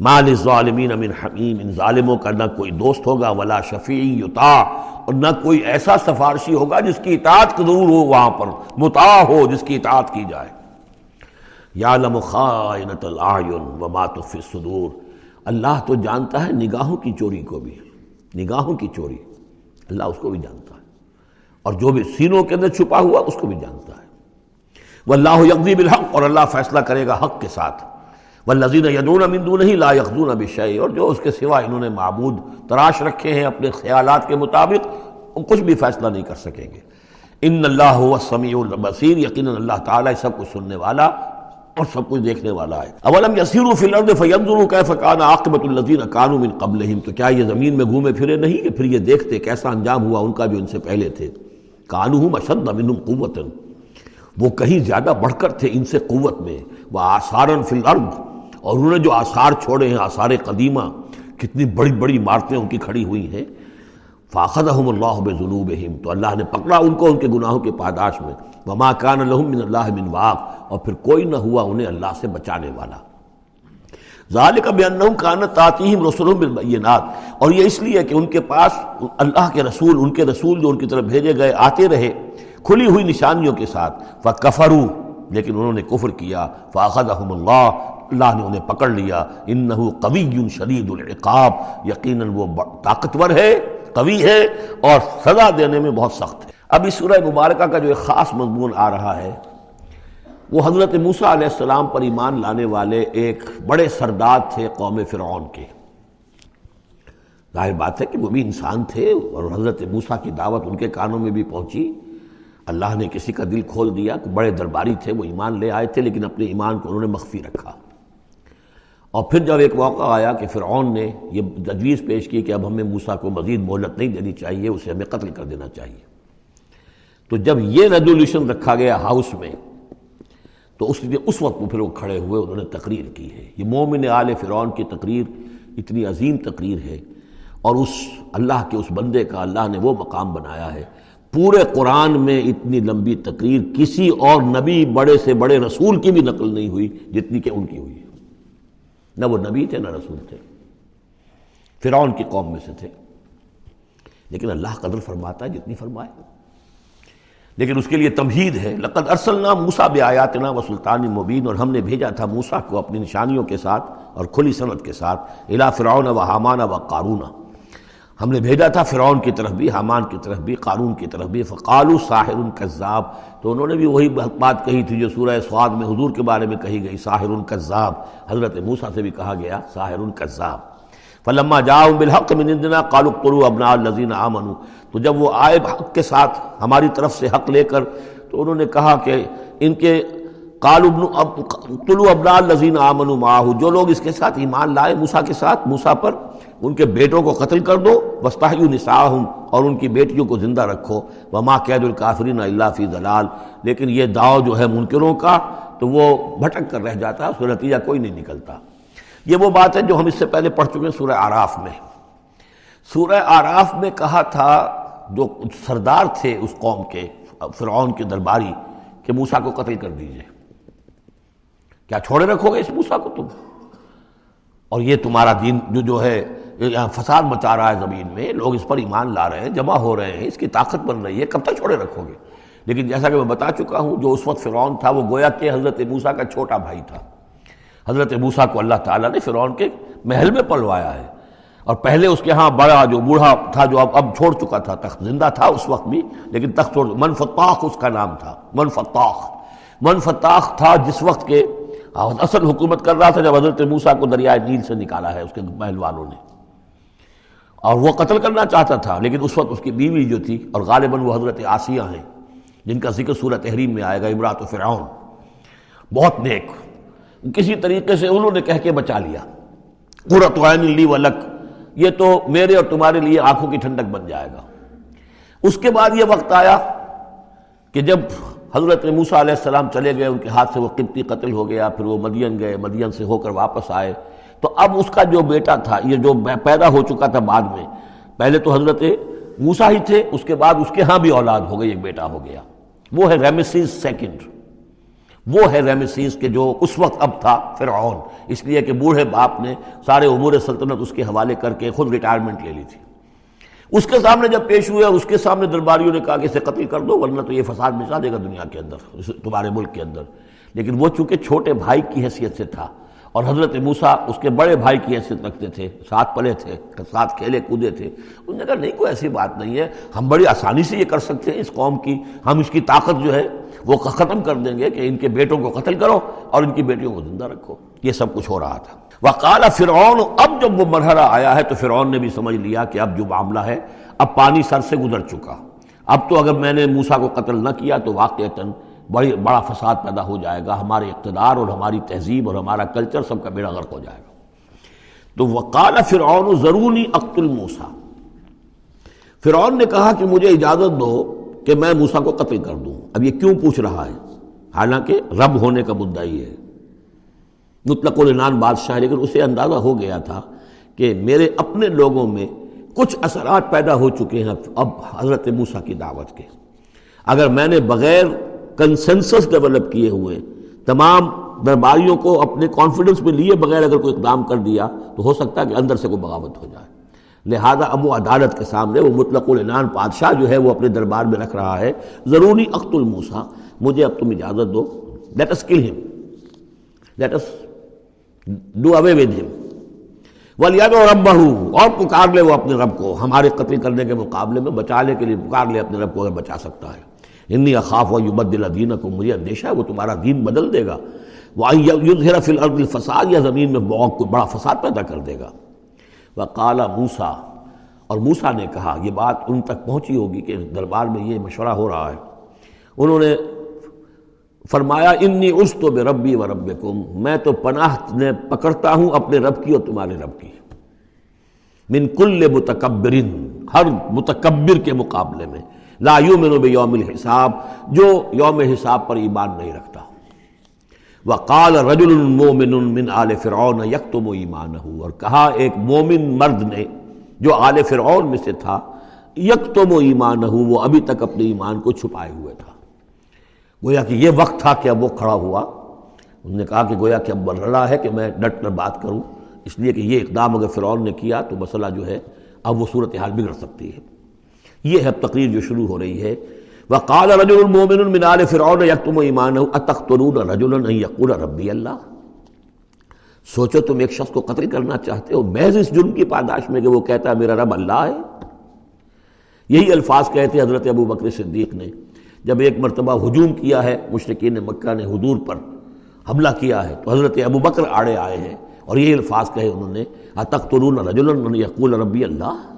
مال ظالمین امن حمیم ان ظالموں کا نہ کوئی دوست ہوگا، ولا شفیع یتا اور نہ کوئی ایسا سفارشی ہوگا جس کی اطاعت ضرور ہو وہاں پر متا ہو جس کی اطاعت کی جائے۔ یا خائنت العین وما تخفی الصدور۔ اللہ تو جانتا ہے نگاہوں کی چوری کو بھی، نگاہوں کی چوری۔ اللہ اس کو بھی جانتا ہے۔ اور جو بھی سینوں کے اندر چھپا ہوا اس کو بھی جانتا ہے۔ وہ اللہ بالحق، اور اللہ فیصلہ کرے گا حق کے ساتھ۔ وہ لذین یدون امندو نہیں لا یقدون اب اور جو اس کے سوا انہوں نے معبود تراش رکھے ہیں اپنے خیالات کے مطابق، وہ کچھ بھی فیصلہ نہیں کر سکیں گے۔ ان اللہ سمیع البصیر، یقیناً اللہ تعالیٰ سب کچھ سننے والا اور سب کچھ دیکھنے والا ہے۔ اولم یسیروا فی الارض فینظروا کیف کان عاقبۃ الذین کانوا من قبلہم؟ تو کیا یہ زمین میں گھومے پھرے نہیں کہ پھر یہ دیکھتے کیسا انجام ہوا؟ ان کا جو ان سے پہلے تھے۔ کانہم اشد منہم قوتا۔ وہ کہیں زیادہ بڑھ کر تھے ان سے قوت میں۔ وہ آثارن فی الارض۔ اور انہوں نے جو آثار چھوڑے ہیں، آثار قدیمہ، کتنی بڑی بڑی عمارتیں ان کی کھڑی ہوئی ہیں۔ فاخذہم اللہ بذنوبہم، تو اللہ نے پکڑا ان کو ان کے گناہوں کے پاداش میں، وما کان لہم من اللہ من واق، اور پھر کوئی نہ ہوا انہیں اللہ سے بچانے والا۔ ذالک بانہم کانت تاتیہم رسولہم بالبینات، اور یہ اس لیے کہ ان کے پاس اللہ کے رسول، ان کے رسول جو ان کی طرف بھیجے گئے آتے رہے، کھلی ہوئی نشانیوں کے ساتھ، فکفروا، لیکن انہوں نے کفر کیا، فاخذہم اللہ اللہ نے انہیں پکڑ لیا، انہو قوی شدید العقاب، یقیناً وہ طاقتور ہے۔ قوی ہے اور سزا دینے میں بہت سخت ہے۔ اب اس سورہ مبارکہ کا جو ایک خاص مضمون آ رہا ہے، وہ حضرت موسیٰ علیہ السلام پر ایمان لانے والے ایک بڑے سردار تھے قوم فرعون کے۔ ظاہر بات ہے کہ وہ بھی انسان تھے اور حضرت موسیٰ کی دعوت ان کے کانوں میں بھی پہنچی۔ اللہ نے کسی کا دل کھول دیا کہ بڑے درباری تھے، وہ ایمان لے آئے تھے، لیکن اپنے ایمان کو انہوں نے مخفی رکھا۔ اور پھر جب ایک موقع آیا کہ فرعون نے یہ تجویز پیش کی کہ اب ہمیں موسیٰ کو مزید مہلت نہیں دینی چاہیے، اسے ہمیں قتل کر دینا چاہیے۔ تو جب یہ ریزولوشن رکھا گیا ہاؤس میں، تو اس لیے اس وقت پھر وہ کھڑے ہوئے، انہوں نے تقریر کی ہے۔ یہ مومن آل فرعون کی تقریر اتنی عظیم تقریر ہے۔ اور اس اللہ کے، اس بندے کا اللہ نے وہ مقام بنایا ہے۔ پورے قرآن میں اتنی لمبی تقریر کسی اور نبی بڑے سے بڑے رسول کی بھی نقل نہیں ہوئی جتنی کہ ان کی ہوئی ہے۔ نہ وہ نبی تھے نہ رسول تھے۔ فرعون کی قوم میں سے تھے۔ لیکن اللہ قدر فرماتا ہے جتنی فرمائے۔ لیکن اس کے لیے تمہید ہے، لقد ارسلنا موسا بے آیاتنا و سلطان مبین اور ہم نے بھیجا تھا موسا کو اپنی نشانیوں کے ساتھ اور کھلی صنعت کے ساتھ الا فرعون و حامانہ و قارونا ہم نے بھیجا تھا فرعون کی طرف بھی، حامان کی طرف بھی، قارون کی طرف بھی فقالو ساحر کذاب۔ تو انہوں نے بھی وہی بات کہی تھی جو سورہ سواد میں حضور کے بارے میں کہی گئی، ساحر کذاب۔ حضرت موسیٰ سے بھی کہا گیا، ساحر کذاب۔ فلما جاؤ بالحق من عندنا قالوا اقتلوا ابناء الذين امنوا تو جب وہ آئے حق کے ساتھ ہماری طرف سے حق لے کر، تو انہوں نے کہا کہ ان کے طلوع ابنا الزین آمن معاہو۔ جو لوگ اس کے ساتھ ایمان لائے موسا کے ساتھ موسا پر ان کے بیٹوں کو قتل کر دو وسطی نساہم اور ان کی بیٹیوں کو زندہ رکھو۔ وما قید الکافرین اللہ فی ضلال۔ لیکن یہ داؤ جو ہے منکروں کا، تو وہ بھٹک کر رہ جاتا ہے، اس کا نتیجہ کوئی نہیں نکلتا۔ یہ وہ بات ہے جو ہم اس سے پہلے پڑھ چکے ہیں سورہ آراف میں۔ سورہ آراف میں کہا تھا جو سردار تھے اس قوم کے، فرعون کے درباری، کہ موسا کو قتل کر دیجیے۔ کیا چھوڑے رکھو گے اس موسا کو تم؟ اور یہ تمہارا دین جو جو ہے فساد مچا رہا ہے زمین میں، لوگ اس پر ایمان لا رہے ہیں، جمع ہو رہے ہیں، اس کی طاقت بن رہی ہے، کب تک چھوڑے رکھو گے؟ لیکن جیسا کہ میں بتا چکا ہوں، جو اس وقت فرعون تھا، وہ گویا کہ حضرت موسیٰ کا چھوٹا بھائی تھا۔ حضرت موسیٰ کو اللہ تعالیٰ نے فرعون کے محل میں پلوایا ہے۔ اور پہلے اس کے ہاں بڑا جو بوڑھا تھا، جو اب اب چھوڑ چکا تھا، تخت زندہ تھا اس وقت بھی، لیکن تخت چھوڑ من فتاخ اس کا نام تھا۔ من فتاخ۔ من فتاخ تھا جس وقت کے اصل حکومت کر رہا تھا جب حضرت موسیٰ کو دریائے نیل سے نکالا ہے، اس کے محل والوں نے۔ اور وہ قتل کرنا چاہتا تھا، لیکن اس وقت اس کی بیوی جو تھی، اور غالباً وہ حضرت آسیہ ہیں، جن کا ذکر سورہ تحریم میں آئے گا، امرات و فرعون۔ بہت نیک۔ کسی طریقے سے انہوں نے کہہ کے بچا لیا۔ قرۃ عین لی ولک یہ تو میرے اور تمہارے لیے آنکھوں کی ٹھنڈک بن جائے گا۔ اس کے بعد یہ وقت آیا کہ جب حضرت موسیٰ علیہ السلام چلے گئے، ان کے ہاتھ سے وہ قبطی قتل ہو گیا، پھر وہ مدین گئے، مدین سے ہو کر واپس آئے۔ تو اب اس کا جو بیٹا تھا، یہ جو پیدا ہو چکا تھا بعد میں، پہلے تو حضرت موسیٰ ہی تھے، اس کے بعد اس کے ہاں بھی اولاد ہو گئی، ایک بیٹا ہو گیا۔ وہ ہے ریمیسیز سیکنڈ وہ ہے ریمسیس کے جو اس وقت اب تھا فرعون۔ اس لیے کہ بوڑھے باپ نے سارے امور سلطنت اس کے حوالے کر کے خود ریٹائرمنٹ لے لی تھی۔ اس کے سامنے جب پیش ہوئے اور اس کے سامنے درباریوں نے کہا کہ اسے قتل کر دو، ورنہ تو یہ فساد مچا دے گا دنیا کے اندر تمہارے ملک کے اندر۔ لیکن وہ چونکہ چھوٹے بھائی کی حیثیت سے تھا اور حضرت موسا اس کے بڑے بھائی کی حیثیت رکھتے تھے، ساتھ پلے تھے، ساتھ کھیلے کودے تھے۔ انہوں نے کہا، نہیں، کوئی ایسی بات نہیں ہے، ہم بڑی آسانی سے یہ کر سکتے ہیں اس قوم کی۔ ہم اس کی طاقت جو ہے، وہ ختم کر دیں گے کہ ان کے بیٹوں کو قتل کرو اور ان کی بیٹیوں کو زندہ رکھو۔ یہ سب کچھ ہو رہا تھا۔ وقال فرعون، اب جب وہ مرحلہ آیا ہے تو فرعون نے بھی سمجھ لیا کہ اب جو معاملہ ہے، اب پانی سر سے گزر چکا۔ اب تو اگر میں نے موسا کو قتل نہ کیا تو واقعتاً بڑی بڑا فساد پیدا ہو جائے گا، ہمارے اقتدار اور ہماری تہذیب اور ہمارا کلچر سب کا بیڑا غرق ہو جائے گا۔ تو وقال فرعون ضروری اقت الموسا فرعون نے کہا کہ مجھے اجازت دو کہ میں موسا کو قتل کر دوں۔ اب یہ کیوں پوچھ رہا ہے؟ حالانکہ رب ہونے کا مدعا ہے۔ مطلق العنان بادشاہ، لیکن اسے اندازہ ہو گیا تھا کہ میرے اپنے لوگوں میں کچھ اثرات پیدا ہو چکے ہیں اب حضرت موسیٰ کی دعوت کے۔ اگر میں نے بغیر کنسنسس ڈیولپ کیے ہوئے، تمام درباریوں کو اپنے کانفیڈنس میں لیے بغیر اگر کوئی اقدام کر دیا، تو ہو سکتا ہے کہ اندر سے کوئی بغاوت ہو جائے۔ لہذا اب وہ عدالت کے سامنے وہ مطلق العنان بادشاہ جو ہے وہ اپنے دربار میں رکھ رہا ہے، ضروری اخت الموسا مجھے اب تم اجازت دو۔ Let us kill him let us do away with him ولیاد و رب اور پکار لے وہ اپنے رب کو۔ ہمارے قتل کرنے کے مقابلے میں بچانے کے لیے پکار لے اپنے رب کو، اگر بچا سکتا ہے۔ انی اخاف و یبدل دین کو مجھے اندیشہ ہے وہ تمہارا دین بدل دے گا۔ وہ فی الارض الفساد یا زمین میں بہت بڑا فساد پیدا کر دے گا۔ وہ کالا موسا اور موسا نے کہا، یہ بات ان تک پہنچی ہوگی کہ دربار میں یہ مشورہ ہو رہا ہے۔ انہوں نے فرمایا، انی اس تو بے ربی و رب میں تو پناہ نے پکڑتا ہوں اپنے رب کی اور تمہارے رب کی۔ من کل متکبرن ہر متکبر کے مقابلے میں۔ لا یومن بے یوم الحساب، جو یوم حساب پر ایمان نہیں رکھتا۔ وقال رجل مومن من آل فرعون یکتم ایمانہ اور کہا ایک مومن مرد نے جو آل فرعون میں سے تھا، یکتم ایمانہ وہ ابھی تک اپنے ایمان کو چھپائے ہوئے تھا۔ گویا کہ یہ وقت تھا کہ اب وہ کھڑا ہوا۔ انہوں نے کہا کہ گویا کہ اب بڑھ رہا ہے کہ میں ڈٹ کر بات کروں۔ اس لیے کہ یہ اقدام اگر فرعون نے کیا تو مسئلہ جو ہے، اب وہ صورتحال بگڑ سکتی ہے۔ یہ ہے تقریر جو شروع ہو رہی ہے۔ وقال رجل المؤمن من آل فرعون یکتم ایمانہ اتقتلون رجلا ان یقول ربی اللہ سوچو تم ایک شخص کو قتل کرنا چاہتے ہو، محض اس جرم کی پاداش میں کہ وہ کہتا ہے میرا رب اللہ ہے۔ یہی الفاظ کہتے حضرت ابو بکر صدیق نے۔ جب ایک مرتبہ ہجوم کیا ہے مشرقین مکہ نے حضور پر حملہ کیا ہے، تو حضرت ابو بکر آڑے آئے ہیں۔ اور یہی الفاظ کہے انہوں نے تخترون رجل یقول ربی اللہ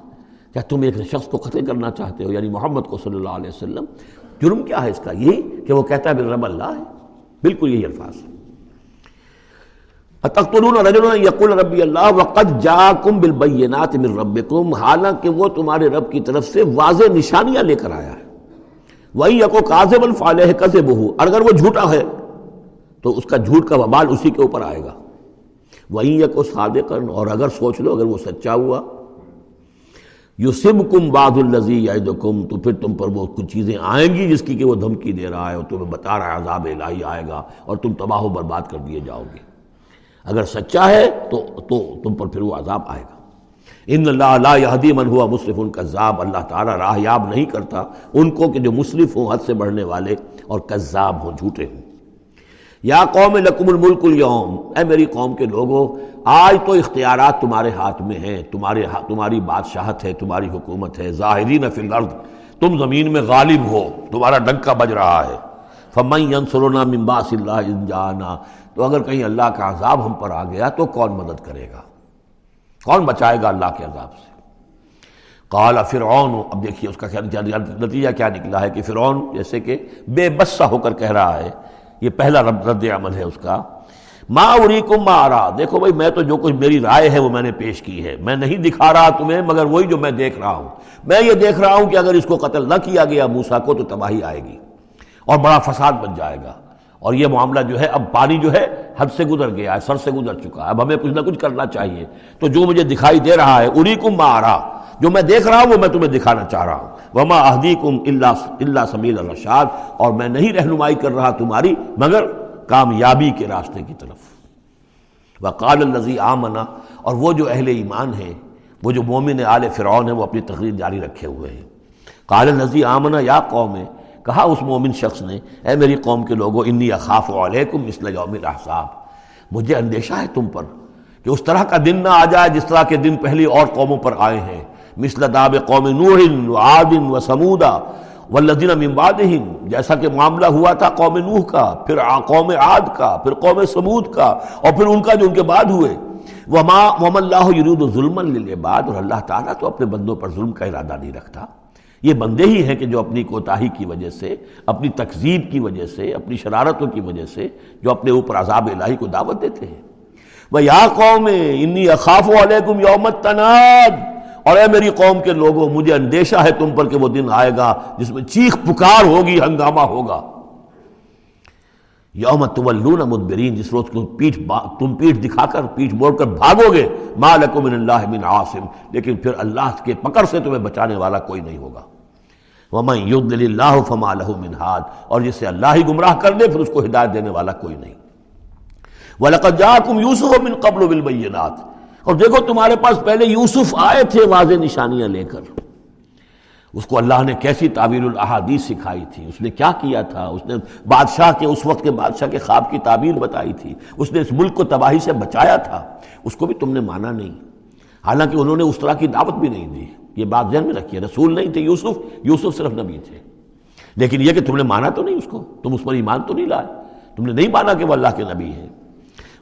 کیا تم ایک شخص کو قتل کرنا چاہتے ہو؟ یعنی محمد کو صلی اللہ علیہ وسلم. جرم کیا ہے اس کا؟ یہی کہ وہ کہتا ہے میرا رب اللہ ہے. بالکل یہی الفاظ تخترون رجل یقول ربی اللہ وقت جا کم بالبینات من ربکم. حالانکہ وہ تمہارے رب کی طرف سے واضح نشانیاں لے کر آیا ہے. وہی یقو کاذب الفالح کذب ہو اگر وہ جھوٹا ہے تو اس کا جھوٹ کا وبال اسی کے اوپر آئے گا. وہی یقو صادقن. اور اگر سوچ لو اگر وہ سچا ہوا یو سب کم باد الزی تو پھر تم پر وہ کچھ چیزیں آئیں گی جس کی کہ وہ دھمکی دے رہا ہے اور تمہیں بتا رہا ہے عذاب الہی آئے گا اور تم تباہ و برباد کر دیے جاؤ گے۔ اگر سچا ہے تو تو تم پر پھر وہ عذاب آئے گا۔ ان اللہ لا یہدی من ہوا مصرف ان کذاب، اللہ تعالیٰ راہ یاب نہیں کرتا ان کو کہ جو مصرف ہوں حد سے بڑھنے والے اور کذاب ہوں، جھوٹے ہوں۔ یا قوم لکم الملک اليوم اے میری قوم کے لوگوں آج تو اختیارات تمہارے ہاتھ میں ہیں، تمہارے تمہاری بادشاہت ہے، تمہاری حکومت ہے، ظاہرین فی الارض، تم زمین میں غالب ہو، تمہارا ڈنکا بج رہا ہے۔ فمن ینصرنا من باس اللہ ان جانا تو اگر کہیں اللہ کا عذاب ہم پر آ گیا، تو کون مدد کرے گا؟ کون بچائے گا اللہ کے عذاب سے؟ قال فرعون۔ اب دیکھیے اس کا نتیجہ کیا نکلا ہے کہ فرعون جیسے کہ بے بسا ہو کر کہہ رہا ہے یہ پہلا رد عمل ہے اس کا. ما اریکم ما آرا دیکھو بھائی، میں تو جو کچھ میری رائے ہے وہ میں نے پیش کی ہے. میں نہیں دکھا رہا تمہیں، مگر وہی جو میں دیکھ رہا ہوں. میں یہ دیکھ رہا ہوں کہ اگر اس کو قتل نہ کیا گیا موسا کو، تو تباہی آئے گی اور بڑا فساد بن جائے گا. اور یہ معاملہ جو ہے، اب پانی جو ہے، حد سے گزر گیا ہے، سر سے گزر چکا ہے. اب ہمیں کچھ نہ کچھ کرنا چاہیے. تو جو مجھے دکھائی دے رہا ہے اری کم مارا جو میں دیکھ رہا ہوں وہ میں تمہیں دکھانا چاہ رہا ہوں۔ وما اہدی کم اللہ اللہ سمیل الرشاد۔ اور میں نہیں رہنمائی کر رہا تمہاری، مگر کامیابی کے راستے کی طرف۔ وقال النزی آمنا۔ اور وہ جو اہل ایمان ہیں، وہ جو مومن آل فرعون ہیں، وہ اپنی تقریر جاری رکھے ہوئے ہیں۔ قال النزی آمنا۔ یا قوم ہے کہا اس مومن شخص نے، اے میری قوم کے لوگوں انی اخاف علیکم مثل یوم الاحزاب مجھے اندیشہ ہے تم پر کہ اس طرح کا دن نہ آ جائے جس طرح کے دن پہلی اور قوموں پر آئے ہیں۔ مثل داب قوم نوح و عاد و سمودا والذین من بعدہم، جیسا کہ معاملہ ہوا تھا قوم نوح کا، پھر قوم عاد کا، پھر قوم سمود کا، اور پھر ان کا جو ان کے بعد ہوئے۔ وما وما اللہ یرید ظلم للعباد، اور اللہ تعالیٰ تو اپنے بندوں پر ظلم کا ارادہ نہیں رکھتا۔ یہ بندے ہی ہیں کہ جو اپنی کوتاہی کی وجہ سے، اپنی تقزیب کی وجہ سے، اپنی شرارتوں کی وجہ سے جو اپنے اوپر عذاب الہی کو دعوت دیتے ہیں۔ وہ یا قوم، انی اخاف علیکم یوم تناد اور اے میری قوم کے لوگوں، مجھے اندیشہ ہے تم پر کہ وہ دن آئے گا جس میں چیخ پکار ہوگی، ہنگامہ ہوگا۔ یوم تولون مدبرین، جس روز تم پیٹھ تم پیٹھ دکھا کر، پیٹھ موڑ کر بھاگو گے مالکم من اللہ من عاصم۔ لیکن پھر اللہ کے پکڑ سے تمہیں بچانے والا کوئی نہیں ہوگا۔ وَمَن يُضْلِ اللَّهُ فَمَا لَهُ مِنْ هَادٍ اور جسے اللہ ہی گمراہ کر دے، پھر اس کو ہدایت دینے والا کوئی نہیں۔ وَلَقَدْ جَاءَكُمْ يُوسُفُ مِنْ قَبْلُ بِالْبَيِّنَاتِ۔ اور دیکھو تمہارے پاس پہلے یوسف آئے تھے واضح نشانیاں لے کر۔ اس کو اللہ نے کیسی تعبیر الاحادیث سکھائی تھی؟ اس نے کیا کیا تھا؟ اس نے بادشاہ کے اس وقت کے بادشاہ کے خواب کی تعبیر بتائی تھی۔ اس نے اس ملک کو تباہی سے بچایا تھا۔ اس کو بھی تم نے مانا نہیں۔ حالانکہ انہوں نے اس طرح کی دعوت بھی نہیں دی۔ یہ بات ذہن میں رکھی رسول نہیں تھے یوسف یوسف صرف نبی تھے۔ لیکن یہ کہ تم نے مانا تو نہیں اس کو، تم اس پر ایمان تو نہیں لائے۔ تم نے نہیں مانا کہ وہ اللہ کے نبی ہیں۔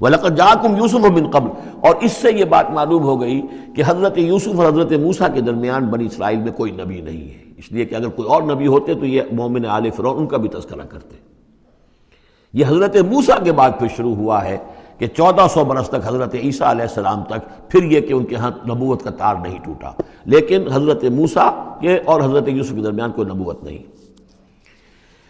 وَلَقَدْ جَاكُمْ يُوسُفُ مِنْ قَبْلِ۔ اور اس سے یہ بات معلوم ہو گئی کہ حضرت یوسف اور حضرت موسیٰ کے درمیان بنی اسرائیل میں کوئی نبی نہیں ہے۔ اس لیے کہ اگر کوئی اور نبی ہوتے تو یہ مومن آل فرعون ان کا بھی تذکرہ کرتے۔ یہ حضرت موسیٰ کے بعد پھر شروع ہوا ہے کہ چودہ سو برس تک حضرت عیسیٰ علیہ السلام تک پھر یہ کہ ان کے ہاں نبوت کا تار نہیں ٹوٹا۔ لیکن حضرت موسیٰ کے اور حضرت یوسف کے درمیان کوئی نبوت نہیں۔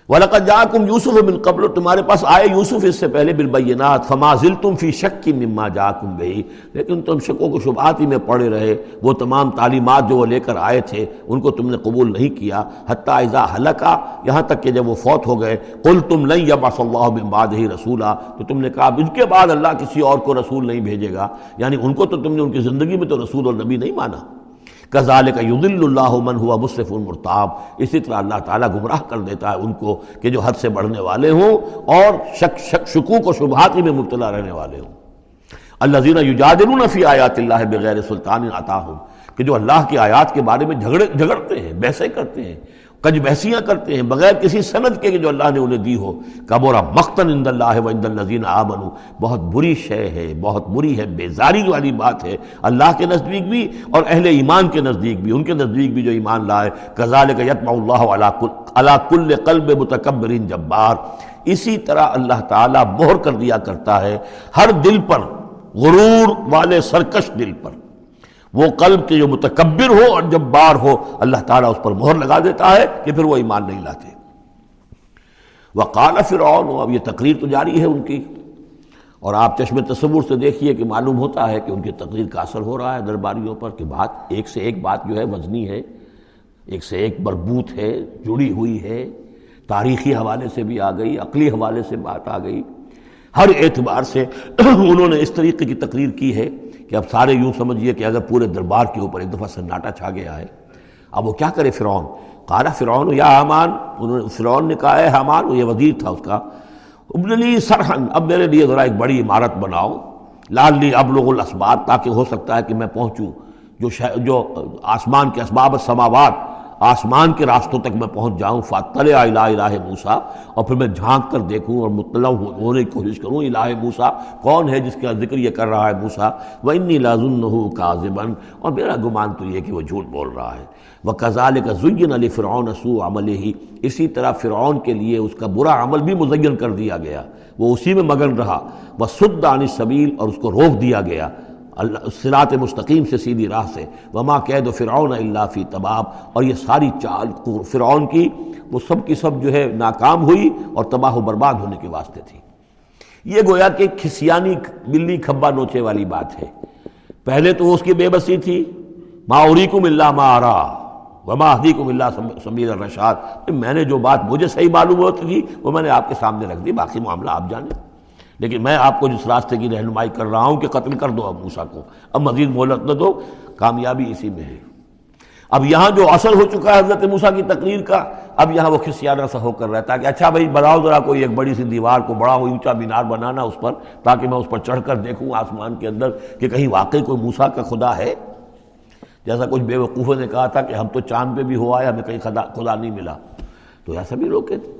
وَلَقَدْ جَاءَكُمْ يُوسُفُ مِنْ قَبْلُ، تمہارے پاس آئے یوسف اس سے پہلے بالبینات، فما زلتم فی شک مما جاءکم بہی لیکن تم شکوں کو شبہات ہی میں پڑے رہے، وہ تمام تعلیمات جو وہ لے کر آئے تھے، ان کو تم نے قبول نہیں کیا۔ حتی اذا حلقا یہاں تک کہ جب وہ فوت ہو گئے قل تم لن یبعث اللہ من بعدہ رسولا۔ تو تم نے کہا ان کے بعد اللہ کسی اور کو رسول نہیں بھیجے گا۔ یعنی ان کو تو تم نے ان کی زندگی میں تو رسول اور نبی نہیں مانا۔ کزال کا یدل اللہ من ہوا مصرف المرتاب۔ اسی طرح اللہ تعالیٰ گمراہ کر دیتا ہے ان کو کہ جو حد سے بڑھنے والے ہوں اور شک شک، شکوک و شبہات ہی میں مبتلا رہنے والے ہوں۔ اللہ زینہ یجادلون فی آیات اللہ بغیر سلطان عطا ہوں کہ جو اللہ کی آیات کے بارے میں جھگڑے، جھگڑتے ہیں، بحثیں کرتے ہیں کج بحثیاں کرتے ہیں، بغیر کسی سند کے جو اللہ نے انہیں دی ہو۔ کبورا مختن اند اللہ و اند الزین آمنو بہت بری شے ہے، بہت بری ہے، بیزاری والی بات ہے۔ اللہ کے نزدیک بھی اور اہل ایمان کے نزدیک بھی۔ ان کے نزدیک بھی جو ایمان لائے۔ کزال کا یتم اللہ علا کل قلب متکبرین جبار۔ اسی طرح اللہ تعالیٰ مہر کر دیا کرتا ہے ہر دل پر، غرور والے سرکش دل پر۔ وہ قلب کے جو متکبر ہو اور جب بار ہو، اللہ تعالیٰ اس پر مہر لگا دیتا ہے کہ پھر وہ ایمان نہیں لاتے۔ وہ کالا فرعون، اب یہ تقریر تو جاری ہے ان کی۔ اور آپ چشم تصور سے دیکھیے کہ معلوم ہوتا ہے کہ ان کی تقریر کا اثر ہو رہا ہے درباریوں پر کہ بات ایک سے ایک بات جو ہے وزنی ہے، ایک سے ایک مربوط ہے، جڑی ہوئی ہے۔ تاریخی حوالے سے بھی آ گئی، عقلی حوالے سے بات آ گئی۔ ہر اعتبار سے انہوں نے اس طریقے کی تقریر کی ہے۔ کہ اب سارے یوں سمجھیے کہ اگر پورے دربار کے اوپر ایک دفعہ سناٹا چھا گیا ہے، اب وہ کیا کرے فرعون؟ کہا فرعون، یا حامان انہوں نے فرعون نے کہا ہے حامان یہ وزیر تھا اس کا ابنلی سرحن، اب میرے لیے ذرا ایک بڑی عمارت بناؤ۔ لال لی لوگ الاسباب تاکہ ہو سکتا ہے کہ میں پہنچوں۔ جو جو آسمان کے اسباب سماوات آسمان کے راستوں تک میں پہنچ جاؤں فاتل الہ الہ موسا اور پھر میں جھانک کر دیکھوں اور مطلع ہونے کی کوشش کروں، الہ موسا کون ہے جس کا ذکر یہ کر رہا ہے موسا وہ انی لازن کاذبن اور میرا گمان تو یہ کہ وہ جھوٹ بول رہا ہے۔ وہ کزال کا زین علی فرعون سو عمل ہی اسی طرح فرعون کے لیے اس کا برا عمل بھی مزین کر دیا گیا۔ وہ اسی میں مگن رہا۔ وہ سد عن سبیل اور اس کو روک دیا گیا۔ اللہ صراط مستقیم سے سیدھی راہ سے. وما قید و فرعون اللہ فی تباب. اور یہ ساری چال فرعون کی، وہ سب کی سب جو ہے ناکام ہوئی اور تباہ و برباد ہونے کے واسطے تھی. یہ گویا کہ کھسیانی بلی کھبا نوچے والی بات ہے. پہلے تو اس کی بے بسی تھی. ما اریکم اللہ ما آرا وما حدیکم اللہ سمیر الرشاد. میں نے جو بات مجھے صحیح معلوم ہوتی تھی، وہ میں نے آپ کے سامنے رکھ دی. باقی معاملہ آپ جانیں. لیکن میں آپ کو جس راستے کی رہنمائی کر رہا ہوں کہ قتل کر دو اب موسا کو۔ اب مزید مہلت نہ دو، کامیابی اسی میں ہے۔ اب یہاں جو اثر ہو چکا ہے حضرت موسا کی تقریر کا، اب یہاں وہ خسیانہ سا ہو کر رہتا ہے کہ اچھا بھائی بناؤ ذرا کوئی ایک بڑی سی دیوار کو، بڑا اونچا مینار بنانا اس پر، تاکہ میں اس پر چڑھ کر دیکھوں آسمان کے اندر کہ کہیں واقعی کوئی موسا کا خدا ہے۔ جیسا کچھ بے وقوفوں نے کہا تھا کہ ہم تو چاند پہ بھی ہوا ہے ہمیں کہیں خدا خدا نہیں ملا۔ تو ایسا بھی لوگ کہتے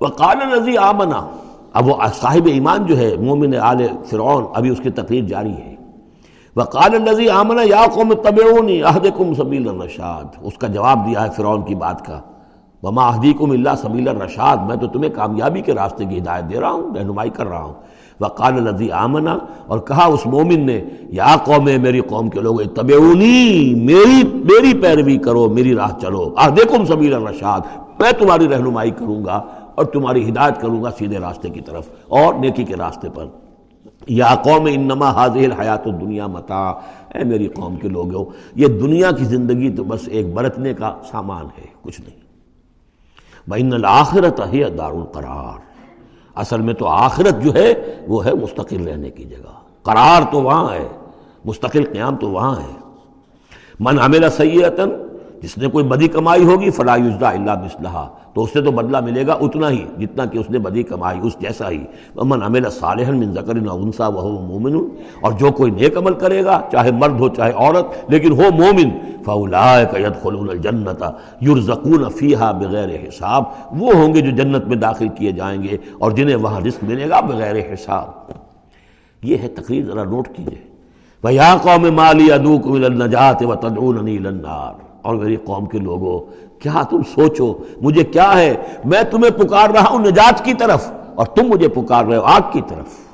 وہ کال آمنا۔ اب وہ صاحب ایمان جو ہے، مومن آل فرعون، ابھی اس کی تقریر جاری ہے۔ وہ کال آمنا، یا قوم طبعونی عہد کم سبیل الرشاد۔ اس کا جواب دیا ہے فرعون کی بات کا۔ وما اہدی کم اللہ سبیل الرشاد۔ میں تو تمہیں کامیابی کے راستے کی ہدایت دے رہا ہوں، رہنمائی کر رہا ہوں۔ وقال الذي آمنا، اور کہا اس مومن نے، یا قوم میری قوم کے لوگ تبعونی میری میری پیروی کرو، میری راہ چلو۔ آ سبیل الرشاد، میں تمہاری رہنمائی کروں گا۔ اور تمہاری ہدایت کروں گا سیدھے راستے کی طرف اور نیکی کے راستے پر۔ یا قوم، انما حاضر حیات الدنیا متا اے میری قوم کے لوگوں، یہ دنیا کی زندگی تو بس ایک برتنے کا سامان ہے، کچھ نہیں۔ بین الآخرت ہی دار القرار۔ اصل میں تو آخرت جو ہے، وہ ہے مستقل رہنے کی جگہ۔ قرار تو وہاں ہے، مستقل قیام تو وہاں ہے۔ من عمل سیئتن جس نے کوئی بدی کمائی ہوگی، فلا یجزا اللہ بسلحہ تو اس سے تو بدلہ ملے گا اتنا ہی، جتنا کہ اس نے بدی کمائی، اس جیسا ہی۔ من عمل صالحا من ذکر انسا وهو مومن اور جو کوئی نیک عمل کرے گا، چاہے مرد ہو، چاہے عورت، لیکن ہو مومن فاولئک يدخلون الجنت يرزقون فيها بغیر حساب۔ وہ ہوں گے جو جنت میں داخل کیے جائیں گے، اور جنہیں وہاں رزق ملے گا بغیر حساب۔ یہ ہے تقریر، ذرا نوٹ کیجیے۔ وَيَا قَوْمِ مَالِي أَدُوكُمْ إِلَى النَّجَاةِ وَتَدْعُونَنِي إِلَى النَّارِ۔ اور میری قوم کے لوگوں کیا تم سوچو؟ مجھے کیا ہے؟ میں تمہیں پکار رہا ہوں نجات کی طرف اور تم مجھے پکار رہے ہو آگ کی طرف۔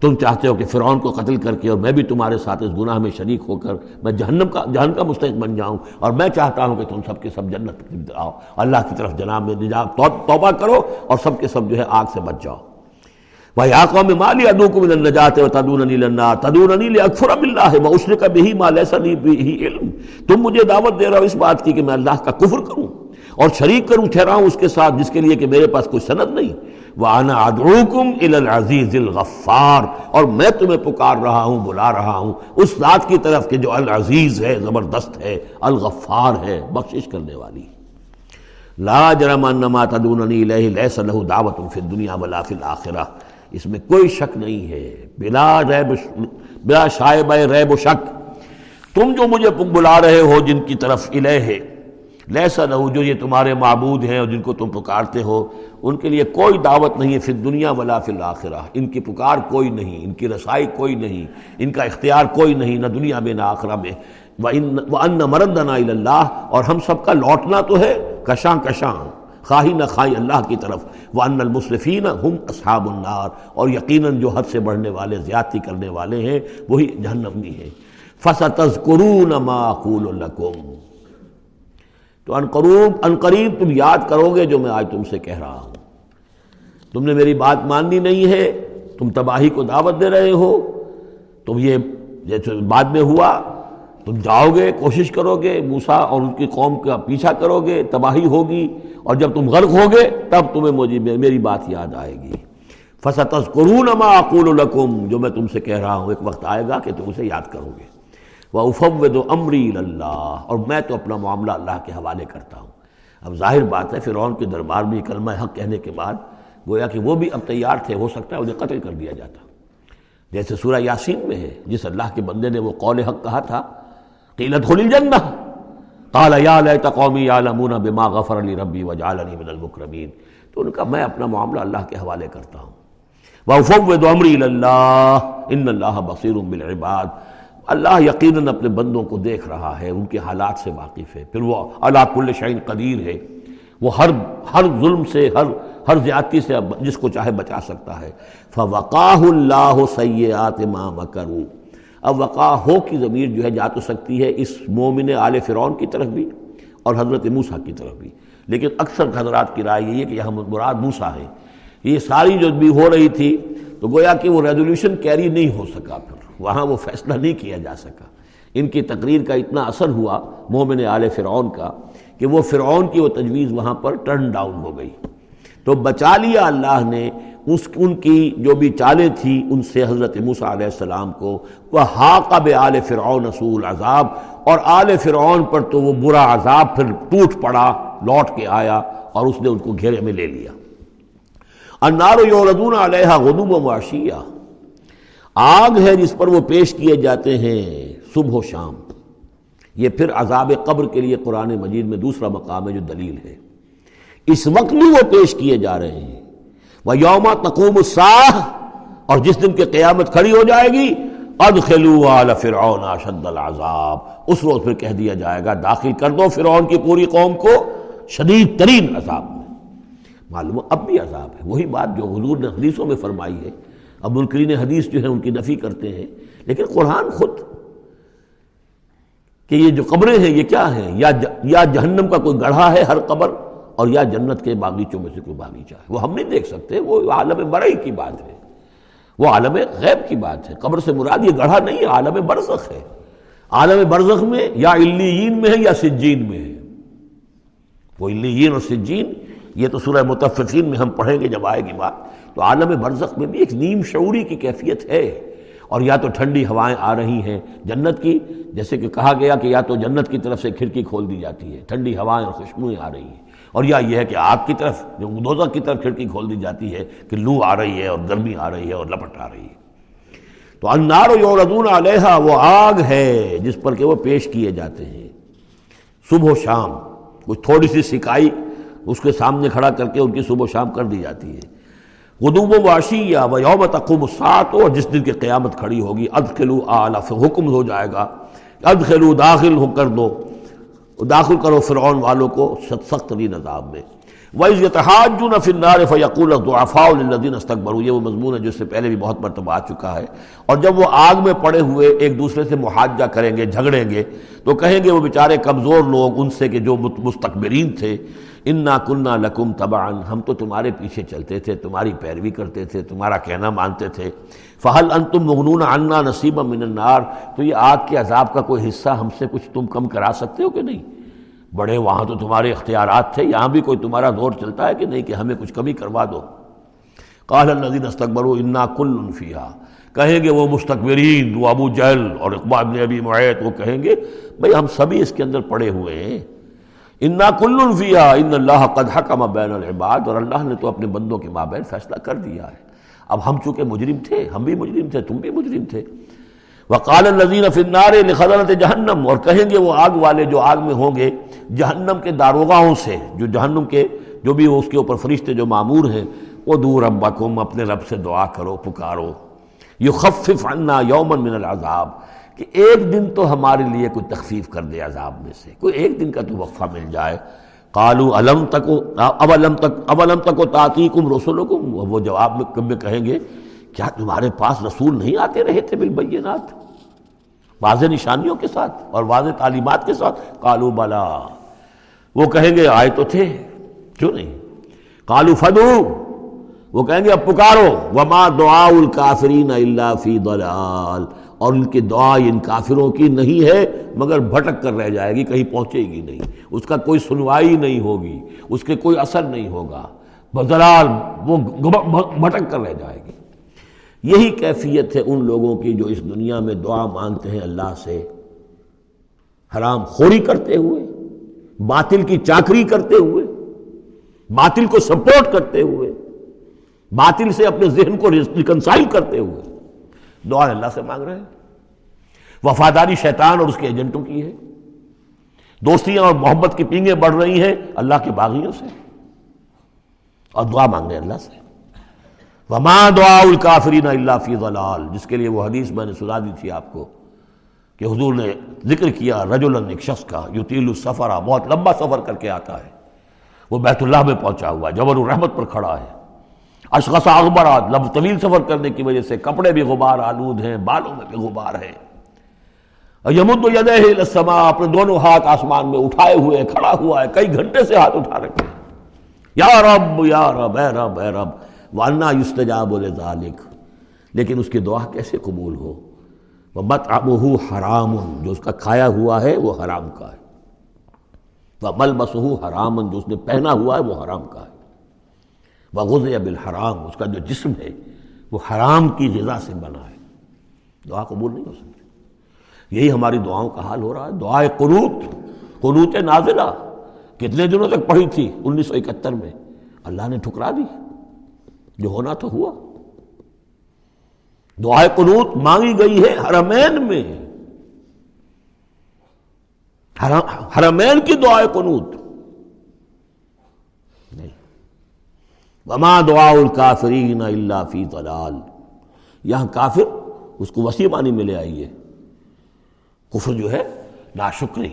تم چاہتے ہو کہ فرعون کو قتل کر کے اور میں بھی تمہارے ساتھ اس گناہ میں شریک ہو کر میں جہنم کا جہنم کا مستحق بن جاؤں اور میں چاہتا ہوں کہ تم سب کے سب جنت آؤ۔ اللہ کی طرف جناب میں نجات توبہ کرو اور سب کے سب جو ہے آگ سے بچ جاؤ۔ بھائی آقا میں مالی ادو کو ملن جاتے ہو تدون انیل اللہ تدون انیل اکفر اب اللہ میں اس نے کبھی مال ایسا نہیں بھی علم۔ تم مجھے دعوت دے رہا ہو اس بات کی کہ میں اللہ کا کفر کروں اور شریک کروں، ٹھہراؤں اس کے ساتھ جس کے لیے کہ میرے پاس کوئی سند نہیں۔ وہ آنا ادعوکم العزیز الغفار۔ اور میں تمہیں پکار رہا ہوں، بلا رہا ہوں۔ اس ذات کی طرف کہ جو العزیز ہے، زبردست ہے، الغفار ہے، بخشش کرنے والی۔ لا جرم انما تدوننی الیہ لیس له دعوت فی الدنیا ولا فی الاخرہ اس میں کوئی شک نہیں ہے۔ بلا ریب بلا شائب ریب و شک۔ تم جو مجھے بلا رہے ہو جن کی طرف الہ ہے۔ لیسا لہو، جو یہ تمہارے معبود ہیں اور جن کو تم پکارتے ہو، ان کے لیے کوئی دعوت نہیں ہے پھر دنیا ولا فی الآخرہ ان کی پکار کوئی نہیں، ان کی رسائی کوئی نہیں، ان کا اختیار کوئی نہیں، نہ دنیا میں نہ آخرہ میں۔ وہ ان مردنا اللہ اور ہم سب کا لوٹنا تو ہے، کشاں کشاں۔ خواہی نہ خواہی اللہ کی طرف وہ ان المصرفین ہم اصحاب النار اور یقیناً جو حد سے بڑھنے والے، زیادتی کرنے والے ہیں، وہی جہنمی ہیں۔ فَسَتَذْكُرُونَ مَا قُولُ لَكُمْ۔ تو انقروب انقریب تم یاد کرو گے جو میں آج تم سے کہہ رہا ہوں۔ تم نے میری بات ماننی نہیں ہے، تم تباہی کو دعوت دے رہے ہو۔ تم یہ جیسے بعد میں ہوا تم جاؤ گے، کوشش کرو گے موسا اور ان کی قوم کا پیچھا کرو گے، تباہی ہوگی اور جب تم غرق ہوگے، تب تمہیں مجھے میری بات یاد آئے گی۔ فصتز قرون ما اقول القم جو میں تم سے کہہ رہا ہوں، ایک وقت آئے گا کہ تم اسے یاد کرو گے۔ وہ افوید و امری اللہ اور میں تو اپنا معاملہ اللہ کے حوالے کرتا ہوں۔ اب ظاہر بات ہے، فرعون کے دربار میں کلمہ حق کہنے کے بعد، گویا کہ وہ بھی اب تیار تھے، ہو سکتا ہے انہیں قتل کر دیا جاتا۔ جیسے سورہ یاسین میں ہے، جس اللہ کے بندے نے وہ قول حق کہا تھا قیلت خل الجنہ۔ قال، یا لیت قومی یعلمون بما غفر لی ربی وجعلنی من المکرمین۔ تو ان کا میں اپنا معاملہ اللہ کے حوالے کرتا ہوں۔ وَأُفَوِّدُ أَمْرِي إِلَى اللَّهِ إِنَّ اللَّهَ بَصِيرٌ بِالْعِبَادِ۔ اللہ یقیناً اپنے بندوں کو دیکھ رہا ہے، ان کے حالات سے واقف ہے۔ پھر وہ اللہ کل شعین قدیر ہے۔ وہ ہر ہر ظلم سے، ہر ہر زیادتی سے جس کو چاہے بچا سکتا ہے۔ فَوَقَاهُ اللَّهُ سَيِّئَاتِ مَا مَكَرُوا اب وقع ہو کی ضمیر جو ہے جا تو سکتی ہے اس مومن آل فرعون کی طرف بھی اور حضرت موسیٰ کی طرف بھی۔ لیکن اکثر حضرات کی رائے یہ ہے کہ یہاں مراد موسیٰ ہے۔ یہ ساری جو بھی ہو رہی تھی تو گویا کہ وہ ریزولوشن کیری نہیں ہو سکا پھر۔ وہاں وہ فیصلہ نہیں کیا جا سکا۔ ان کی تقریر کا اتنا اثر ہوا مومن آل فرعون کا کہ وہ فرعون کی وہ تجویز وہاں پر ٹرن ڈاؤن ہو گئی۔ تو بچا لیا اللہ نے اس ان کی جو بھی چالیں تھیں ان سے حضرت موسیٰ علیہ السلام کو وہ حاقب آل فرعون رسول عذاب اور آل فرعون پر تو وہ برا عذاب پھر ٹوٹ پڑا، لوٹ کے آیا اور اس نے ان کو گھیرے میں لے لیا۔ انار یوردون علیہ غدوب و معاشیہ آگ ہے جس پر وہ پیش کیے جاتے ہیں صبح و شام۔ یہ پھر عذاب قبر کے لیے قرآن مجید میں دوسرا مقام ہے جو دلیل ہے۔ اس وقت بھی وہ پیش کیے جا رہے ہیں۔ وہ یوم تقوم الساح اور جس دن کی قیامت کھڑی ہو جائے گی آل فرعون اشد العذاب۔ اس روز پھر کہہ دیا جائے گا، داخل کر دو فرعون کی پوری قوم کو شدید ترین عذاب میں۔ معلوم اب بھی عذاب ہے۔ وہی بات جو حضور نے حدیثوں میں فرمائی ہے۔ اب منکرین حدیث جو ہے ان کی نفی کرتے ہیں۔ لیکن قرآن خود کہ یہ جو قبریں ہیں، یہ کیا ہیں؟ یا جہنم کا کوئی گڑھا ہے ہر قبر؟ اور یا جنت کے باغیچوں میں سے کوئی باغیچہ ہے۔ وہ ہم نہیں دیکھ سکتے، وہ عالم برئی کی بات ہے۔ وہ عالم غیب کی بات ہے۔ قبر سے مراد یہ گڑھا نہیں ہے، عالم برزخ ہے۔ عالم برزخ میں یا علیین میں ہے یا سجین میں ہے۔ وہ علیین اور سجین، یہ تو سورہ متفقین میں ہم پڑھیں گے جب آئے گی بات۔ تو عالم برزخ میں بھی ایک نیم شعوری کی کیفیت ہے۔ اور یا تو ٹھنڈی ہوائیں آ رہی ہیں جنت کی، جیسے کہ کہا گیا کہ یا تو جنت کی طرف سے کھڑکی کھول دی جاتی ہے۔ ٹھنڈی ہوائیں اور خوشبوئیں آ رہی ہیں۔ اور یا یہ ہے کہ آگ کی طرف جو دوزہ کی طرف کھڑکی کھول دی جاتی ہے کہ لو آ رہی ہے اور گرمی آ رہی ہے اور لپٹ آ رہی ہے۔ تو انار و یوردون علیہ وہ آگ ہے جس پر کہ وہ پیش کیے جاتے ہیں۔ صبح و شام کچھ تھوڑی سی سکائی اس کے سامنے کھڑا کر کے ان کی صبح و شام کر دی جاتی ہے۔ غدوب و واشی یا وہ یوم تقوم سات ہو جس دن کی قیامت کھڑی ہوگی ادخلو آلہ حکم ہو جائے گا ادخلو داخل ہو، کر دو۔ داخل کرو فرعون والوں کو سخت ترین عذاب میں۔ وَإِذْ يَتَحَاجُّونَ فِي النَّارِ فَيَقُولَ الضُّعَفَاءُ لِلَّذِينَ اسْتَكْبَرُوا۔ یہ وہ مضمون ہے جس سے پہلے بھی بہت مرتبہ آ چکا ہے۔ اور جب وہ آگ میں پڑے ہوئے ایک دوسرے سے محاجہ کریں گے، جھگڑیں گے، تو کہیں گے وہ بیچارے کمزور لوگ ان سے کہ جو مستقبرین تھے۔ انا کنہ لکم تبعن ہم تو تمہارے پیچھے چلتے تھے، تمہاری پیروی کرتے تھے، تمہارا کہنا مانتے تھے۔ فہل ان تم مغنون عنا نصیب من النار؟ تو یہ آگ کے عذاب کا کوئی حصہ ہم سے کچھ تم کم کرا سکتے ہو کہ نہیں؟ بڑے وہاں تو تمہارے اختیارات تھے، یہاں بھی کوئی تمہارا دور چلتا ہے کہ نہیں کہ ہمیں کچھ کمی کروا دو؟ قال الذین استکبروا انا کل فیہا کہیں گے وہ مستقبرین وہ ابو جہل اور اقبال ابن ابی معیت، وہ کہیں گے، بھئی ہم سبھی اس کے اندر پڑے ہوئے ہیں۔ انا کل فیہا ان اللہ قد حکم بین العباد اور اللہ نے تو اپنے بندوں کے مابین فیصلہ کر دیا ہے۔ اب ہم چونکہ مجرم تھے، ہم بھی مجرم تھے، تم بھی مجرم تھے۔ وقال النزین فنار لخزنت جہنم، اور کہیں گے وہ آگ والے جو آگ میں ہوں گے، جہنم کے داروغاؤں سے، جو جہنم کے، جو بھی اس کے اوپر فرشتے جو معمور ہیں وہ دور ربکم، اپنے رب سے دعا کرو، پکارو۔ یخفف عنا یومن من العذاب، کہ ایک دن تو ہمارے لیے کوئی تخفیف کر دے عذاب میں سے، کوئی ایک دن کا تو وقفہ مل جائے۔ قالو علم تک اولم تک اولم تک و تعطیکم رسولکم وہ جواب میں کہیں گے کیا تمہارے پاس رسول نہیں آتے رہے تھے بالبینات؟ واضح نشانیوں کے ساتھ اور واضح تعلیمات کے ساتھ کالو بالا وہ کہیں گے آئے تو تھے۔ کیوں نہیں؟ کالو فدو۔ وہ کہیں گے اب پکارو۔ وما دعا الکافرین اللہ فی ضلال۔ اور ان کی دعا ان کافروں کی نہیں ہے، مگر بھٹک کر رہ جائے گی، کہیں پہنچے گی نہیں۔ اس کا کوئی سنوائی نہیں ہوگی، اس کے کوئی اثر نہیں ہوگا۔ بزلال وہ بھٹک کر رہ جائے گی۔ یہی کیفیت ہے ان لوگوں کی جو اس دنیا میں دعا مانگتے ہیں اللہ سے۔ حرام خوری کرتے ہوئے، باطل کی چاکری کرتے ہوئے، باطل کو سپورٹ کرتے ہوئے، باطل سے اپنے ذہن کو ریکنسائل کرتے ہوئے۔ دعا اللہ سے مانگ رہے ہیں۔ وفاداری شیطان اور اس کے ایجنٹوں کی ہے۔ دوستیاں اور محبت کی پینگیں بڑھ رہی ہیں اللہ کے باغیوں سے۔ اور دعا مانگ رہے ہیں اللہ سے۔ وما دعا الکافرین اللہ فی ضلال۔ جس کے لیے وہ حدیث میں نے سنا دی تھی آپ کو کہ حضور نے ذکر کیا رجولن ایک شخص کا، یطیل السفرہ بہت لمبا سفر کر کے آتا ہے۔ وہ بیت اللہ میں پہنچا ہوا ہے جبر الرحمت پر کھڑا ہے۔ اشخص اخبارات لب طویل سفر کرنے کی وجہ سے کپڑے بھی غبار آلود ہیں، بالوں میں بھی غبار ہے یمد السما اپنے دونوں ہاتھ آسمان میں اٹھائے ہوئے، کھڑا ہوا ہے، کئی گھنٹے سے ہاتھ اٹھا رکھے یا رب یا رب، اے رب اے رب وانا یستجاب ذالک لیکن اس کی دعا کیسے قبول ہو؟ وہ مت حرام، جو اس کا کھایا ہوا ہے، وہ حرام کا ہے۔ وہ مل حرام، جو اس نے پہنا ہوا ہے، وہ حرام کا ہے۔ بغز بالحرام، اس کا جو جسم ہے، وہ حرام کی غذا سے بنا ہے۔ دعا قبول نہیں ہو سکتی۔ یہی ہماری دعاؤں کا حال ہو رہا ہے۔ دعائے قنوت قنوت نازلہ۔ کتنے دنوں تک پڑھی تھی؟ انیس سو اکہتر میں۔ اللہ نے ٹھکرا دی۔ جو ہونا تو ہوا۔ دعائے قنوت مانگی گئی ہے حرمین میں۔ حرمین کی دعائے قنوت۔ وما دعا الکافرین اللہ فی طلال یہاں کافر اس کو وسیع معنی میں لے آئیے۔ کفر جو ہے، ناشکری۔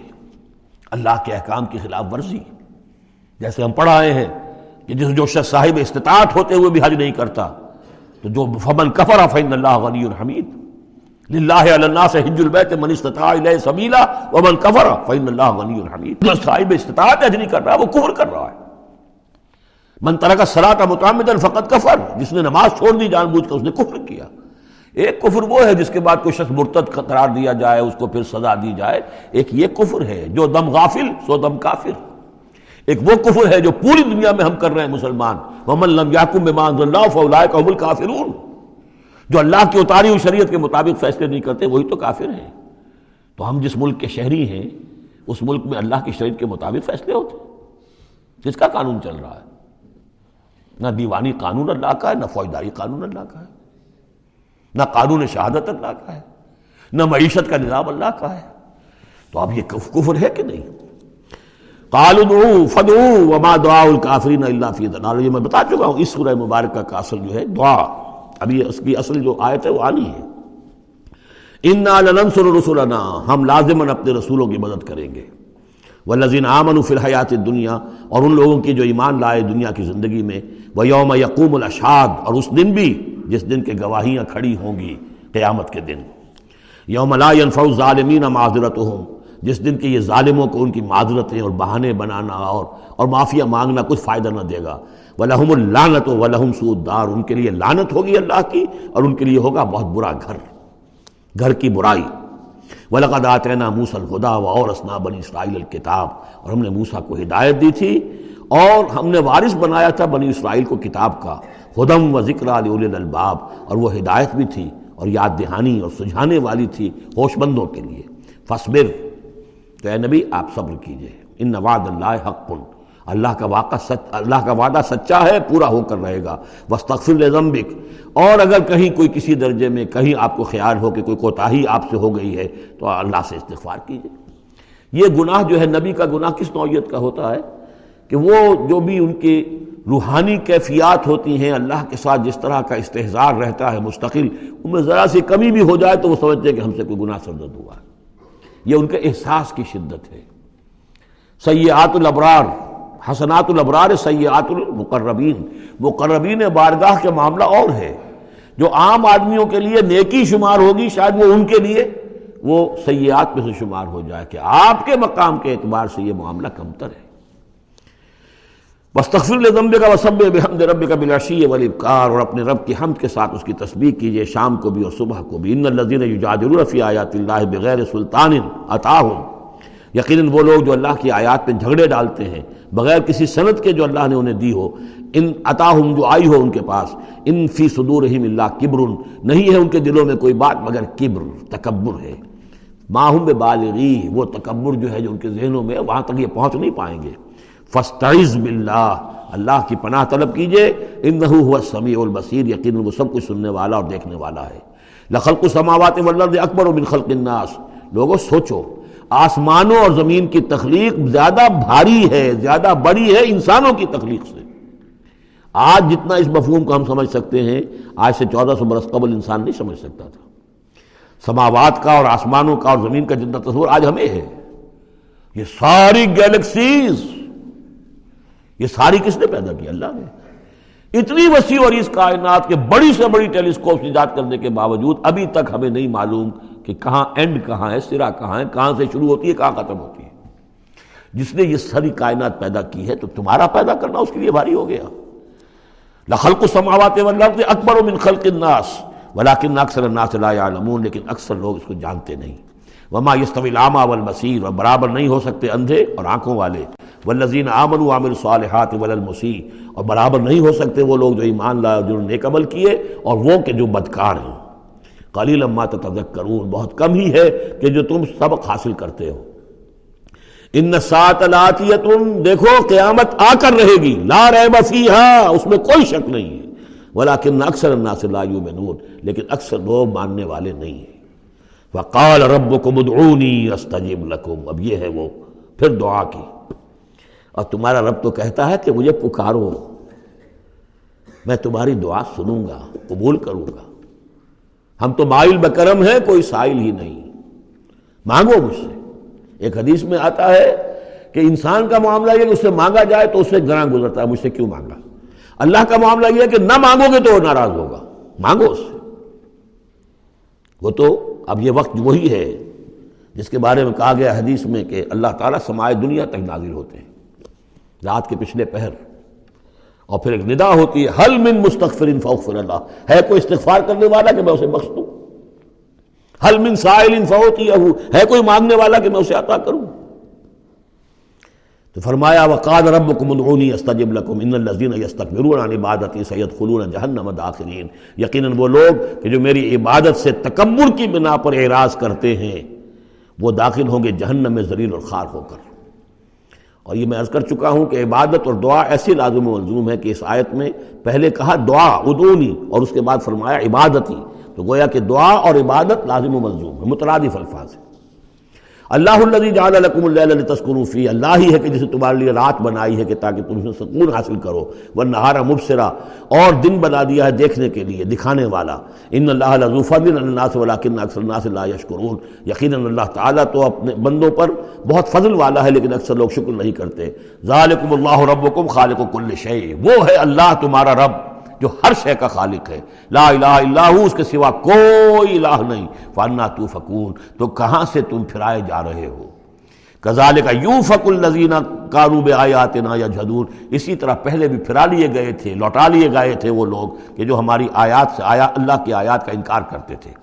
اللہ کے احکام کی خلاف ورزی۔ جیسے ہم پڑھ آئے ہیں کہ جس جو شخص صاحب استطاعت ہوتے ہوئے بھی حج نہیں کرتا، تو جو فمن کفر فین اللہ غنی الحمید للہ اللہ سے حج البیت من استطاع الیہ سبیلا ومن کفر فین اللہ غنی الحمید جو صاحب استطاعت حج نہیں کر رہا، وہ کفر کر رہا ہے۔ من ترک الصلاۃ متعمدا فقط کفر، جس نے نماز چھوڑ دی، جان بوجھ کر اس نے کفر کیا۔ ایک کفر وہ ہے جس کے بعد کوئی شخص مرتد قرار دیا جائے، اس کو پھر سزا دی جائے۔ ایک یہ کفر ہے، جو دم غافل، سو دم کافر۔ ایک وہ کفر ہے جو پوری دنیا میں ہم کر رہے ہیں مسلمان۔ محمد لم یاکم بمان اللہ فلاح قبول کافرون جو اللہ کی اتاری ہوئی شریعت کے مطابق فیصلے نہیں کرتے، وہی تو کافر ہیں۔ تو ہم جس ملک کے شہری ہیں، اس ملک میں اللہ کی شریعت کے مطابق فیصلے ہوتے جس کا قانون چل رہا ہے۔ نہ دیوانی قانون اللہ کا ہے، نہ فوجداری قانون اللہ کا ہے، نہ قانون شہادت اللہ کا ہے، نہ معیشت کا نظام اللہ کا ہے۔ تو اب یہ کفر ہے کہ نہیں؟ وما دعا الکافرین اللہ فی یہ میں بتا چکا ہوں، اس سورہ مبارکہ کا اصل جو ہے دعا۔ ابھی اس کی اصل جو آیت ہے وہ آنی ہے۔ انا لننصر رسولنا ہم لازماً اپنے رسولوں کی مدد کریں گے۔ والذین آمنوا فی الحیات دنیا اور ان لوگوں کی جو ایمان لائے دنیا کی زندگی میں وہ یوم یقوم الاشاد اور اس دن بھی جس دن کے گواہیاں کھڑی ہوں گی، قیامت کے دن۔ یوم لا ينفع الظالمین معذرتهم، جس دن کے یہ ظالموں کو ان کی معذرتیں اور بہانے بنانا اور اور معافیا مانگنا کچھ فائدہ نہ دے گا۔ ولہم اللعنت و ولہم سود ان کے لیے لانت ہوگی اللہ کی اور ان کے لیے ہوگا بہت برا گھر۔ گھر کی برائی۔ وَلَقَدْ آتَيْنَا مُوسَى الْهُدَى وَأَوْرَثْنَا بَنِي اسرائیل الْكِتَابِ اور ہم نے موسیٰ کو ہدایت دی تھی اور ہم نے وارث بنایا تھا بنی اسرائیل کو کتاب کا۔ ہدم و ذکر علی الباب اور وہ ہدایت بھی تھی اور یاد دہانی اور سجھانے والی تھی ہوش بندوں کے لیے۔ فصبر تو اے نبی آپ صبر کیجیے۔ ان نواد اللہ حق۔ پن اللہ کا واقع سچ اللہ کا وعدہ سچا ہے، پورا ہو کر رہے گا۔ وسطر ذنبک اور اگر کہیں کوئی کسی درجے میں کہیں آپ کو خیال ہو کہ کوئی کوتاہی آپ سے ہو گئی ہے، تو اللہ سے استغفار کیجیے۔ یہ گناہ جو ہے، نبی کا گناہ کس نوعیت کا ہوتا ہے؟ کہ وہ جو بھی ان کی روحانی کیفیات ہوتی ہیں، اللہ کے ساتھ جس طرح کا استحصار رہتا ہے، مستقل، ان میں ذرا سی کمی بھی ہو جائے تو وہ سمجھتے ہیں کہ ہم سے کوئی گناہ سرزد ہوا ہے۔ یہ ان کے احساس کی شدت ہے۔ سیاحت الابرار۔ حسنات الابرار سیاحت المقربین۔ مقربین بارگاہ کے معاملہ اور ہے۔ جو عام آدمیوں کے لیے نیکی شمار ہوگی، شاید وہ ان کے لیے وہ سیاحت میں سے شمار ہو جائے کہ آپ کے مقام کے اعتبار سے یہ معاملہ کمتر ہے۔ بس تخصر کا وسب بحمد رب کا بلاشی والابکار، اور اپنے رب کی حمد کے ساتھ اس کی تصویر کیجیے شام کو بھی اور صبح کو بھی۔ ان الذین یجادلون فی آیات اللہ بغیر سلطان عطاہم۔ یقیناً وہ لوگ جو اللہ کی آیات پہ جھگڑے ڈالتے ہیں، بغیر کسی صنعت کے جو اللہ نے انہیں دی ہو، ان عطاہم جو آئی ہو ان کے پاس، ان فی صدورہم اللہ کبر، نہیں ہے ان کے دلوں میں کوئی بات مگر کبر، تکبر ہے۔ ماہم بالغی وہ تکبر جو ہے جو ان کے ذہنوں میں، وہاں تک یہ پہنچ نہیں پائیں گے۔ فستعز باللہ، اللہ کی پناہ طلب کیجیے، انہو ہوا سمیع البصیر یقین وہ سب کچھ سننے والا اور دیکھنے والا ہے۔ لخلق السماوات والارض اکبر من خلق الناس۔ لوگوں سوچو آسمانوں اور زمین کی تخلیق زیادہ بھاری ہے، زیادہ بڑی ہے انسانوں کی تخلیق سے۔ آج جتنا اس مفہوم کو ہم سمجھ سکتے ہیں، آج سے چودہ سو برس قبل انسان نہیں سمجھ سکتا تھا۔ سماوات کا اور آسمانوں کا اور زمین کا جتنا تصور آج ہمیں ہے، یہ ساری گیلیکسیز، یہ ساری کس نے پیدا کی؟ اللہ نے۔ اتنی وسیع اور اس کائنات کے بڑی سے بڑی ٹیلیسکوپ ایجاد کرنے کے باوجود ابھی تک ہمیں نہیں معلوم کہ کہاں اینڈ کہاں ہے، سرا کہاں ہے، کہاں سے شروع ہوتی ہے، کہاں ختم ہوتی ہے۔ جس نے یہ ساری کائنات پیدا کی ہے تو تمہارا پیدا کرنا اس کے لیے بھاری ہو گیا۔ لخلق السماوات والارض اکبر من خلق الناس ولكن اکثر الناس لا يعلمون لیکن اکثر لوگ اس کو جانتے نہیں۔ وما يستوي الاعمى والبصير اور برابر نہیں ہو سکتے اندھے اور آنکھوں والے۔ والذین آمن و عامل صالحات اور برابر نہیں ہو سکتے وہ لوگ جو ایمان لائے جنہوں نے نیک عمل کیے، اور وہ کہ جو بدکار ہیں۔ قلیل اما تذکرون بہت کم ہی ہے کہ جو تم سبق حاصل کرتے ہو۔ ان سات لاتیتن، دیکھو قیامت آ کر رہے گی، لا ریب فیہا، اس میں کوئی شک نہیں ہے۔ ولیکن اکثر الناس لا یؤمنون، لیکن اکثر لوگ ماننے والے نہیں ہیں۔ وقال ربکم ادعونی استجب لکم، اب یہ ہے وہ، پھر دعا کی۔ اور تمہارا رب تو کہتا ہے کہ مجھے پکارو۔ میں تمہاری دعا سنوں گا، قبول کروں گا۔ ہم تو مائل بکرم ہیں، کوئی سائل ہی نہیں۔ مانگو مجھ سے۔ ایک حدیث میں آتا ہے کہ انسان کا معاملہ یہ کہ اس سے مانگا جائے تو اس سے گراں گزرتا ہے، مجھ سے کیوں مانگا؟ اللہ کا معاملہ یہ کہ نہ مانگو گے تو وہ ناراض ہوگا۔ مانگو اس سے۔ وہ تو اب یہ وقت وہی ہے جس کے بارے میں کہا گیا حدیث میں کہ اللہ تعالیٰ سمائے دنیا تک نازل ہوتے ہیں۔ رات کے پچھلے پہر۔ اور پھر ایک ندا ہوتی ہے حل من مستغفر فوقفر اللہ۔ ہے کوئی استغفار کرنے والا کہ میں اسے بخش دوں؟ حل من سائل فوتی ہے کوئی مانگنے والا کہ میں اسے عطا کروں؟ تو فرمایا وقاد ربکم ادعونی استجب لکم، ان الذین یستکبرون عن عبادتی سیدخلون جہنم داخلین۔ یقیناً وہ لوگ کہ جو میری عبادت سے تکبر کی بنا پر اعراض کرتے ہیں، وہ داخل ہوں گے جہنم میں ذلیل اور خار ہو کر۔ اور یہ میں عرض کر چکا ہوں کہ عبادت اور دعا ایسی لازم و ملزوم ہے کہ اس آیت میں پہلے کہا دعا ادونی اور اس کے بعد فرمایا عبادتی تو گویا کہ دعا اور عبادت لازم و ملزوم ہے، مترادف الفاظ ہے اللہ الذي جعل لكم الليل لتسكنوا فيه اللہ ہی ہے کہ جسے تمہارے لیے رات بنائی ہے کہ تاکہ تم سے سکون حاصل کرو۔ والنهار مبصرا اور دن بنا دیا ہے دیکھنے کے لیے، دکھانے والا۔ ان اللہ لذو فضل على الناس ولكن اکثر الناس لا يشكرون۔ یقینا اللہ تعالی تو اپنے بندوں پر بہت فضل والا ہے، لیکن اکثر لوگ شکر نہیں کرتے۔ ذالکم اللہ ربکم خالق کل شیء وہ ہے اللہ تمہارا رب۔ جو ہر شے کا خالق ہے۔ لا الہ الا ہو، اس کے سوا کوئی الہ نہیں۔ فانا تو فکون تو کہاں سے تم پھرائے جا رہے ہو؟ کزال کا یوں فک الزینہ کاروب آیات نا یا جھدور اسی طرح پہلے بھی پھرا لیے گئے تھے، لوٹا لیے گئے تھے وہ لوگ کہ جو ہماری آیات سے آیا، اللہ کی آیات کا انکار کرتے تھے۔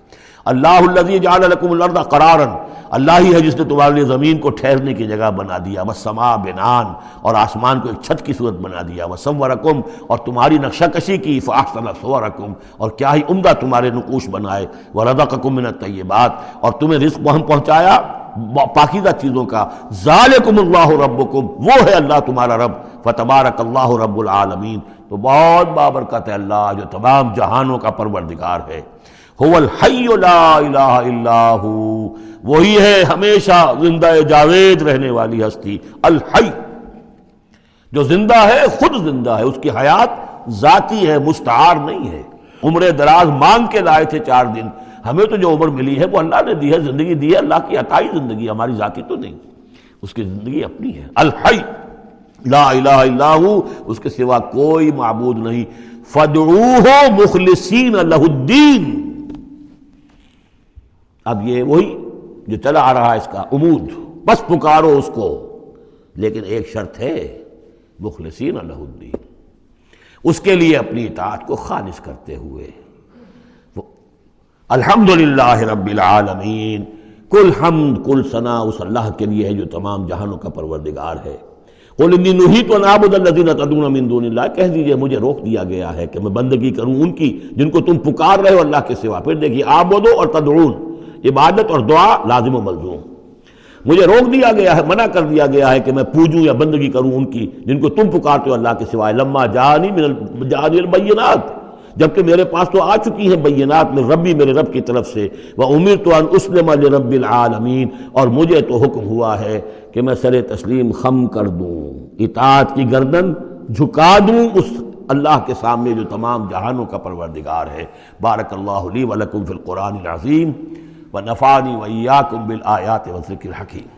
اللہ الذي جعل لكم الارض قرارا۔ اللہ ہی ہے جس نے تمہارے لیے زمین کو ٹھہرنے کی جگہ بنا دیا۔ وہ سما بنان اور آسمان کو ایک چھت کی صورت بنا دیا۔ وہ سورکم اور تمہاری نقشہ کشی کی۔ فاحسن صورکم اور کیا ہی عمدہ تمہارے نقوش بنائے۔ وہ رزقکم من الطیبات اور تمہیں رزق ہم پہنچایا پاکیزہ چیزوں کا۔ ذالکم اللہ ربکم وہ ہے اللہ تمہارا رب۔ فتبارک اللہ رب العالمین تو بہت بابرکت ہے اللہ جو تمام جہانوں کا پروردگار ہے۔ هو الحی لا الہ الا ہو۔ وہی ہے ہمیشہ زندہ جاوید رہنے والی ہستی، الحی۔ جو زندہ ہے، خود زندہ ہے۔ اس کی حیات ذاتی ہے، مستعار نہیں ہے۔ عمر دراز مانگ کے لائے تھے چار دن۔ ہمیں تو جو عمر ملی ہے، وہ اللہ نے دی ہے، زندگی دی ہے۔ اللہ کی عطائی زندگی، ہماری ذاتی تو نہیں۔ اس کی زندگی اپنی ہے۔ الحی۔ لا الہ الا ہو۔ اس کے سوا کوئی معبود نہیں۔ فدعوہ مخلصین لہ الدین اب یہ وہی جو چلا آ رہا ہے اس کا امود بس پکارو اس کو۔ لیکن ایک شرط ہے، مخلصین اللہ الدین۔ اس کے لیے اپنی اطاعت کو خالص کرتے ہوئے۔ الحمد للہ رب العالمین۔ کل حمد، کل ثنا، اس اللہ کے لیے ہے جو تمام جہانوں کا پروردگار ہے۔ تو نابود الذین تدون من دون اللہ۔ کہہ دیجیے، مجھے روک دیا گیا ہے کہ میں بندگی کروں ان کی جن کو تم پکار رہے ہو اللہ کے سوا۔ پھر دیکھیے آبودو اور تدعون۔ عبادت اور دعا لازم و ملزوم۔ مجھے روک دیا گیا ہے، منع کر دیا گیا ہے کہ میں پوجوں یا بندگی کروں ان کی جن کو تم پکارتے ہو اللہ کے سوائے۔ لما جانی من جانی البینات۔ جبکہ میرے پاس تو آ چکی ہیں بینات میں ربی میرے رب کی طرف سے۔ وہ امیر تو ان اسلم رب العالمین۔ اور مجھے تو حکم ہوا ہے کہ میں سر تسلیم خم کر دوں۔ اطاعت کی گردن جھکا دوں اس اللہ کے سامنے جو تمام جہانوں کا پروردگار ہے۔ بارک اللہ علی ولکم فی القرآن العظیم۔ و نفانی ویاکم بالآیات و ذکر حکیم